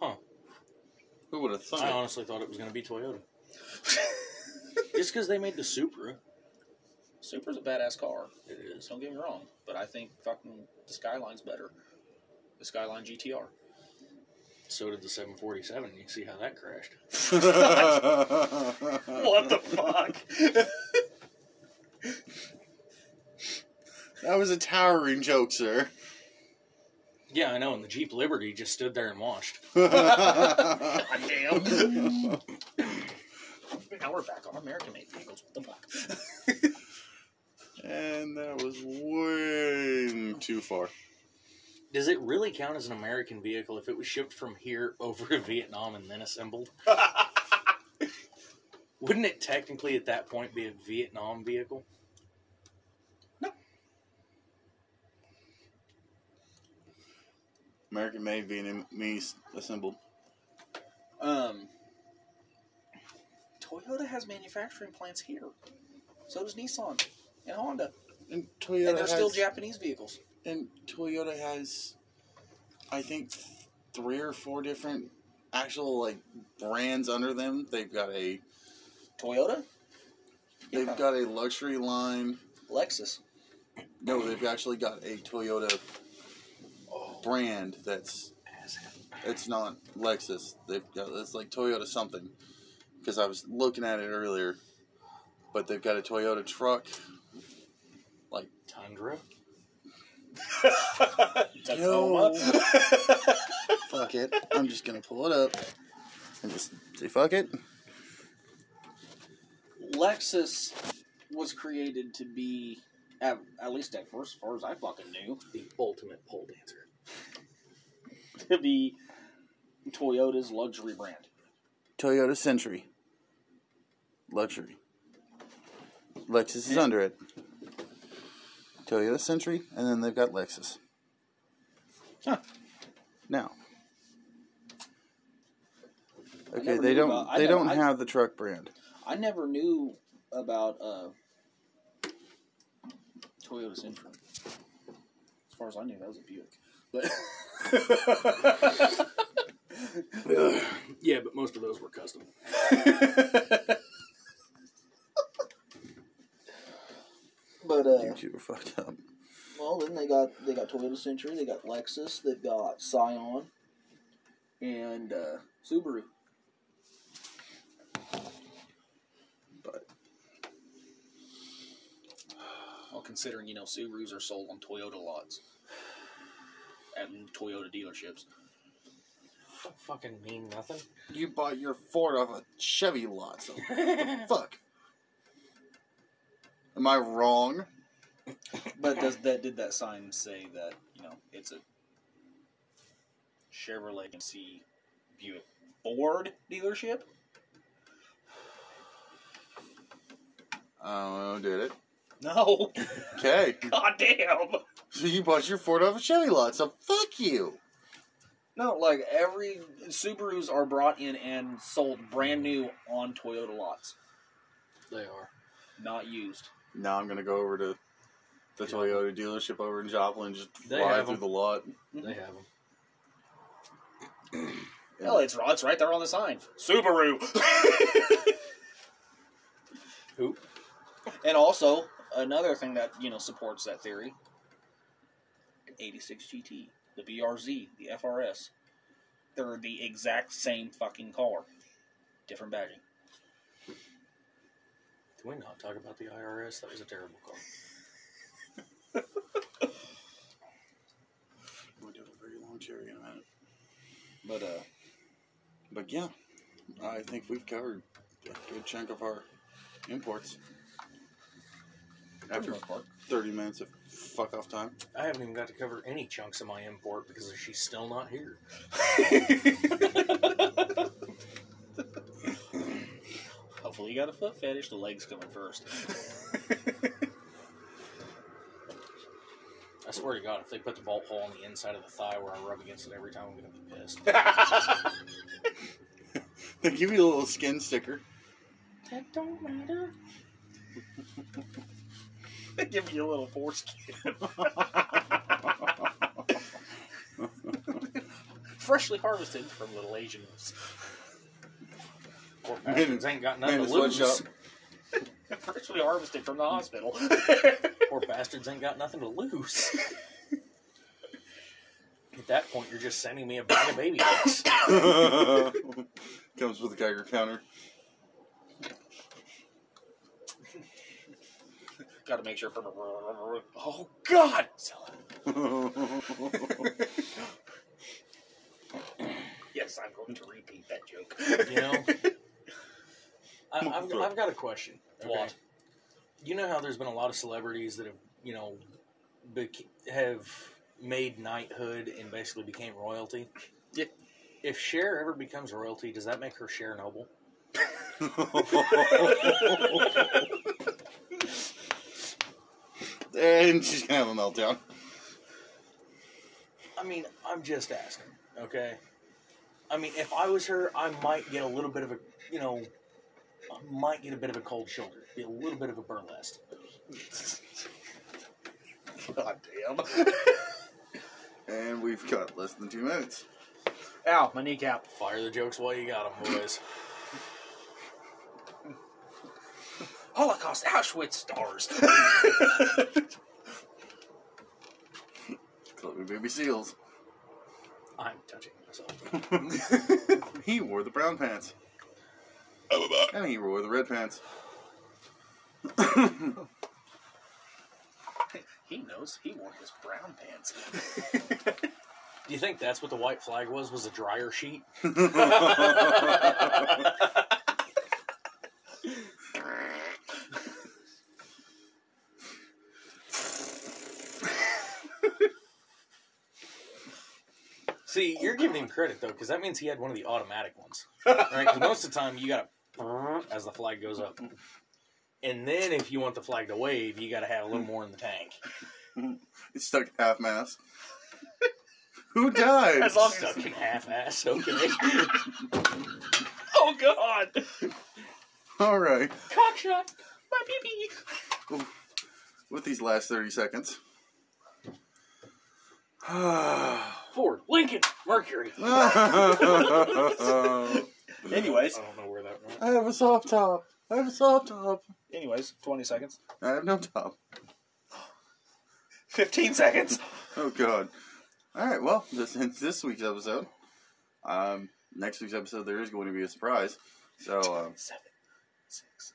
Huh? Who would have thought? I honestly thought it was going to be Toyota. Just because they made the Supra. Supra's a badass car. It is. Don't get me wrong, but I think fucking the Skyline's better. The Skyline GTR. So did the 747. You see how that crashed. What the fuck? That was a towering joke, sir. Yeah, I know. And the Jeep Liberty just stood there and watched. God damn. now we're back on American made vehicles. What the fuck? and that was way too far. Does it really count as an American vehicle if it was shipped from here over to Vietnam and then assembled? Wouldn't it technically at that point be a Vietnam vehicle? American made Vietnamese assembled. Um, Toyota has manufacturing plants here. So does Nissan and Honda, And Toyota and they're has, still Japanese vehicles. and Toyota has, I think, three or four different actual like brands under them. They've got a Toyota, they've Yeah. got a luxury line. Lexus. No, they've actually got a Toyota brand that's it's not Lexus. They've got it's like Toyota something because I was looking at it earlier. But they've got a Toyota truck. Like Tundra? Tacoma. Fuck it. I'm just gonna pull it up and just say fuck it. Lexus was created to be, at, at least at first, as far as I fucking knew, The ultimate pole dancer. to be Toyota's luxury brand. Toyota Century. Luxury. Lexus is under it. Toyota Century, and then they've got Lexus. Huh. Now. Okay, they don't about- they never- don't I- have the truck brand. I never knew about uh, Toyota Century. As far as I knew, that was a Buick. But Yeah, but most of those were custom. but uh, You two are fucked up. well, then they got they got Toyota Century, they got Lexus, they've got Scion, and uh, Subaru. But Well, considering you know Subarus are sold on Toyota lots at Toyota dealerships. fucking mean nothing. You bought your Ford off a Chevy lot, so fuck. Am I wrong? But does that did that sign say that you know it's a Chevrolet MC Buick Ford dealership? I don't know, did it? No. Okay. God damn. So you bought your Ford off a Chevy lot, so fuck you. No, like every Subarus are brought in and sold brand new on Toyota lots, They are. not used. Now I'm gonna go over to the Toyota dealership over in Joplin and just They fly have through them. the lot. Hmm? They have them. Hell, it's it's right there on the sign. Subaru. Who? and also another thing that you know supports that theory: 86 GT, the BRZ, the FRS. They're the exact same fucking car, different badging. Can we not talk about the IRS? That was a terrible call. We'll do a very long cherry in a minute. But uh, But yeah, I think we've covered a good chunk of our imports. After 30 minutes of fuck off time. I haven't even got to cover any chunks of my import because she's still not here. hopefully you got a foot fetish. The legs coming first. I swear to God, if they put the bolt hole on the inside of the thigh where I rub against it every time, I'm gonna be pissed. They give you a little skin sticker. that don't matter. Give you a little foreskin. Freshly harvested from little Asians. Poor bastards ain't got nothing to lose. Freshly harvested from the hospital. Poor bastards ain't got nothing to lose. At that point, you're just sending me a bag of baby dicks. Comes with a Geiger counter. Got to make sure for. Oh God! Yes, I'm going to repeat that joke. You know, I, I've, I've got a question. okay? What? You know how there's been a lot of celebrities that have, you know, bec- have made knighthood and basically became royalty. Yeah. If Cher ever becomes royalty, does that make her Cher noble? and she's gonna have a meltdown. I mean, I'm just asking. Okay. I mean, if I was her, I might get a little bit of a, you know, I might get a bit of a cold shoulder, be a little bit of a burlesque. God damn. And we've got less than two minutes. Ow, my kneecap. Fire the jokes while you got them, boys. Holocaust Auschwitz stars. Chloe Baby Seals. I'm touching myself. he wore the brown pants. And he wore the red pants. he knows. He wore his brown pants. Do you think that's what the white flag was? Was a dryer sheet? See, you're giving him credit though, because that means he had one of the automatic ones, right? Because most of the time you got to as the flag goes up, and then if you want the flag to wave, you got to have a little more in the tank. It's stuck half mast. Who died? As long as- Stuck in half ass, okay. oh God! All right. Cockshot. My pee With these last 30 seconds. Ford, Lincoln, Mercury. Anyways, I don't know where that went. I have a soft top. I have a soft top. anyways, twenty seconds. I have no top. Fifteen seconds. Oh god. All right. Well, this ends this week's episode. Um, next week's episode there is going to be a surprise. So um, Seven, six,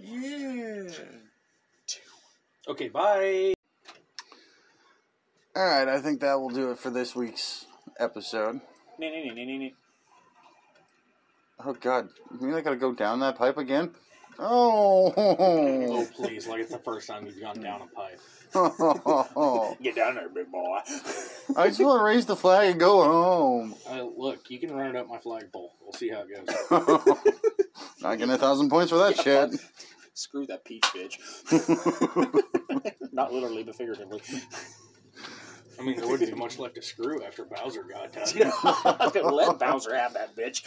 yeah. Okay, bye. All right. I think that will do it for this week's episode. Oh God! You mean I gotta go down that pipe again? Oh, Oh! please, like it's the first time you've gone down a pipe. Get down there, big boy. I just want to raise the flag and go home. Uh, look, you can run it up my flagpole. We'll see how it goes. Not getting a thousand points for that Yeah, shit. Screw that peach bitch. Not literally, but figuratively. I mean, there wouldn't be much left to screw after Bowser got done. Let Bowser have that bitch.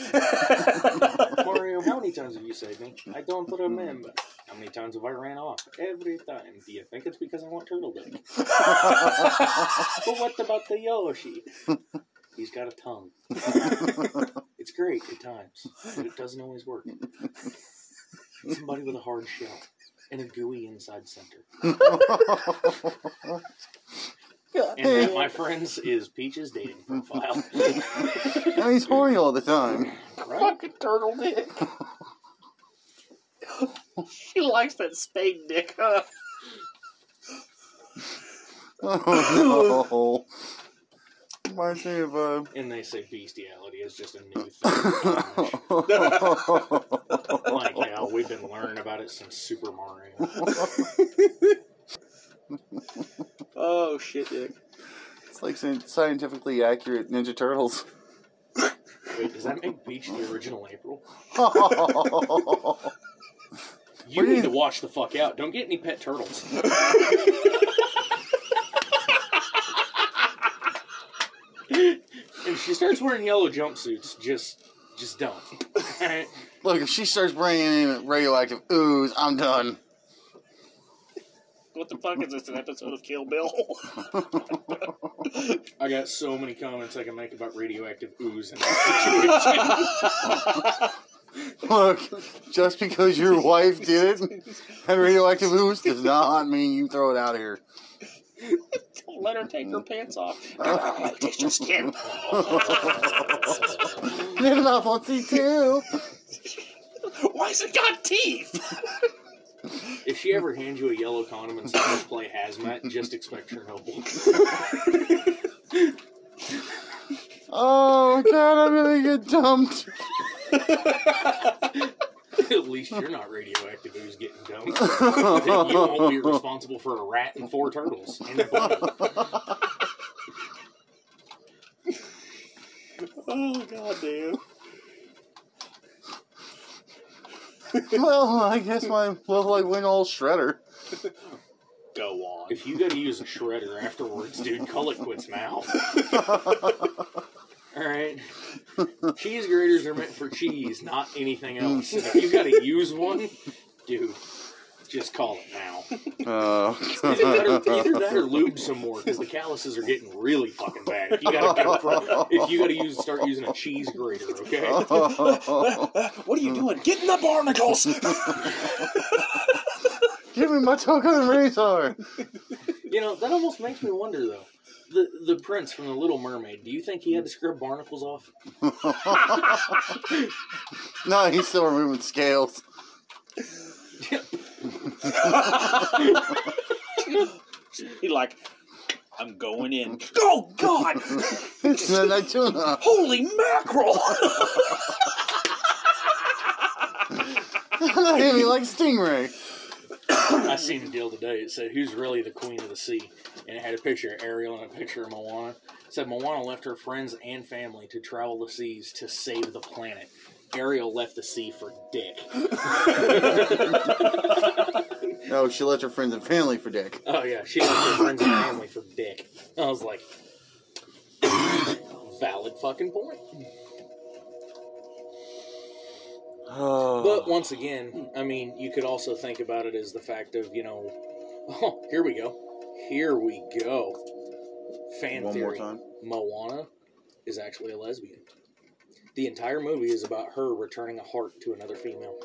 Mario, how many times have you saved me? I don't remember. How many times have I ran off? Every time. Do you think it's because I want turtle dick? But what about the Yoshi? He's got a tongue. It's great at times, but it doesn't always work. Somebody with a hard shell and a gooey inside center. And that, my friends, is Peach's dating profile. and he's horny all the time. right? Fucking turtle dick. she likes that spade dick, huh? Oh no! Reminds me of uh. And they say bestiality is just a new thing. like hell, we've been learning about it since Super Mario. Oh shit, dick. It's like scientifically accurate Ninja Turtles. Wait, does that make Peach the original April? You What need you- to watch the fuck out. Don't get any pet turtles. if she starts wearing yellow jumpsuits, just just don't. Alright? Look, if she starts bringing in radioactive ooze, I'm done. What the fuck is this? An episode of Kill Bill? I got so many comments I can make about radioactive ooze in that situation. Look, just because your wife did it and radioactive ooze does not mean you throw it out here. Don't let her take her pants off. Taste your skin. Live off on C2. Why's it got teeth? If she ever hands you a yellow condom and says play hazmat, just expect Chernobyl. Oh god, I'm gonna get dumped. At least you're not radioactive who's getting dumped. Then you won't be responsible for a rat and four turtles and a bunny. Oh god damn. well, I guess my well, I went all shredder. Go on. If you gotta use a shredder afterwards, dude, call it quits now. Alright? Cheese graters are meant for cheese, not anything else. And if you gotta use one, dude, just call it now. Oh, Either that or, either that or lube some more, because the calluses are getting really fucking bad. If you gotta go for, if you gotta use start using a cheese grater, okay? what are you doing? Get in the barnacles! Give me my token and razor. You know, that almost makes me wonder though. The the prince from the Little Mermaid, do you think he had to scrub barnacles off? no, he's still removing scales. He like, I'm going in. Oh god! It's midnight tuna. Holy mackerel! that hit me like stingray. I seen a deal today. It said, "Who's really the queen of the sea?" And it had a picture of Ariel and a picture of Moana. It said Moana left her friends and family to travel the seas to save the planet. Ariel left the sea for dick. No, oh, she left her friends and family for dick. Oh yeah, she left her friends and family for dick. I was like, valid fucking point. Oh. But once again, I mean, you could also think about it as the fact of, you know, oh, here we go. Here we go. Fan One theory. more time. Moana is actually a lesbian. The entire movie is about her returning a heart to another female.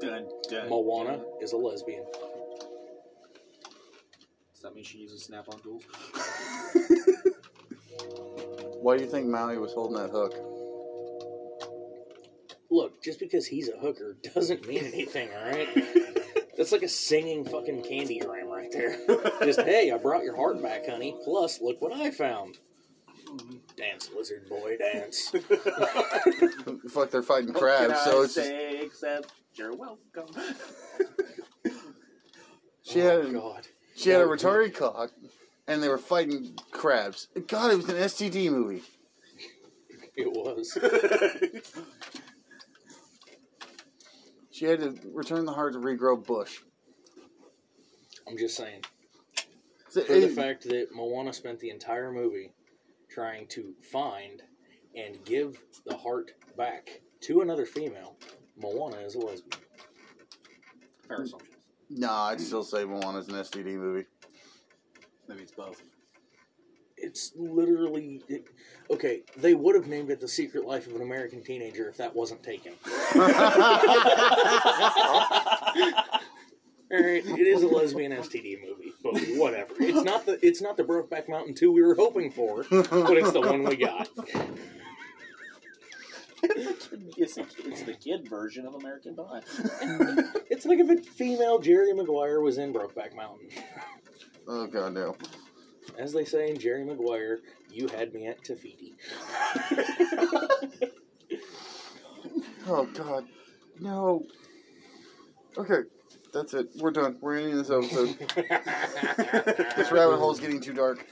dun, dun, Moana dun. is a lesbian. Does that mean she uses snap-on tools? Why do you think Maui was holding that hook? Look, just because he's a hooker doesn't mean anything, alright? That's like a singing fucking candy candygram right there. Just, hey, I brought your heart back, honey. Plus, look what I found. Dance, lizard boy, dance. Fuck, they're fighting crabs, so I it's just, say except you're welcome. she had oh, a, God. she had a That be- retarded cock, and they were fighting crabs. God, it was an STD movie. It was. She had to return the heart to regrow bush. I'm just saying. So For the it- fact that Moana spent the entire movie trying to find and give the heart back to another female, Moana is a lesbian. Fair assumptions. Nah, I'd still say Moana's an STD movie. Maybe it's both. It's literally. It, okay, they would have named it The Secret Life of an American Teenager if that wasn't taken. Alright, it is a lesbian STD movie, but whatever. It's not the it's not the Brokeback Mountain 2 we were hoping for, but it's the one we got. It's, a, it's the kid version of American Pie. It's like if a female Jerry Maguire was in Brokeback Mountain. Oh god, no. As they say in Jerry Maguire, you had me at Te Fiti. Oh god, no. Okay, that's it. We're done. We're ending this episode. this rabbit hole's getting too dark.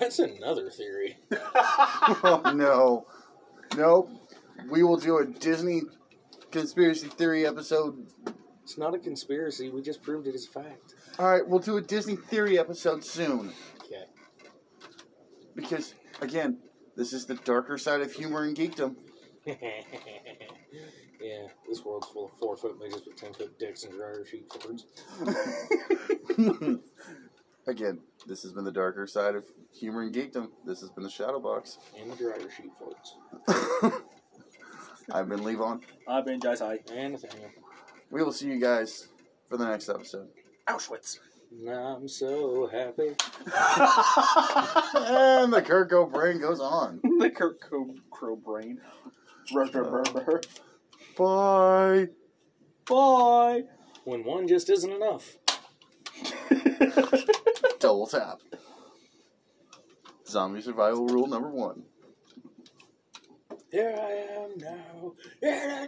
That's another theory. Oh no, nope. We will do a Disney conspiracy theory episode. It's not a conspiracy, we just proved it as a fact. All right, we'll do a Disney theory episode soon Okay. because again, this is the darker side of humor and geekdom. yeah, this world's full of four foot midgets with ten foot dicks and dryer sheet forwards. again, this has been the darker side of humor and geekdom. This has been the Shadow Box. And the dryer sheet forwards. I've been Levon. I've been Jai Sai. And Nathaniel. We will see you guys for the next episode. Auschwitz. I'm so happy. and the Kurt Cobain goes on. the Kurt Co- Crow brain. Ruh, ruh, ruh, ruh. Bye. Bye. When one just isn't enough. Double tap. Zombie survival rule number one. Here I am now. In a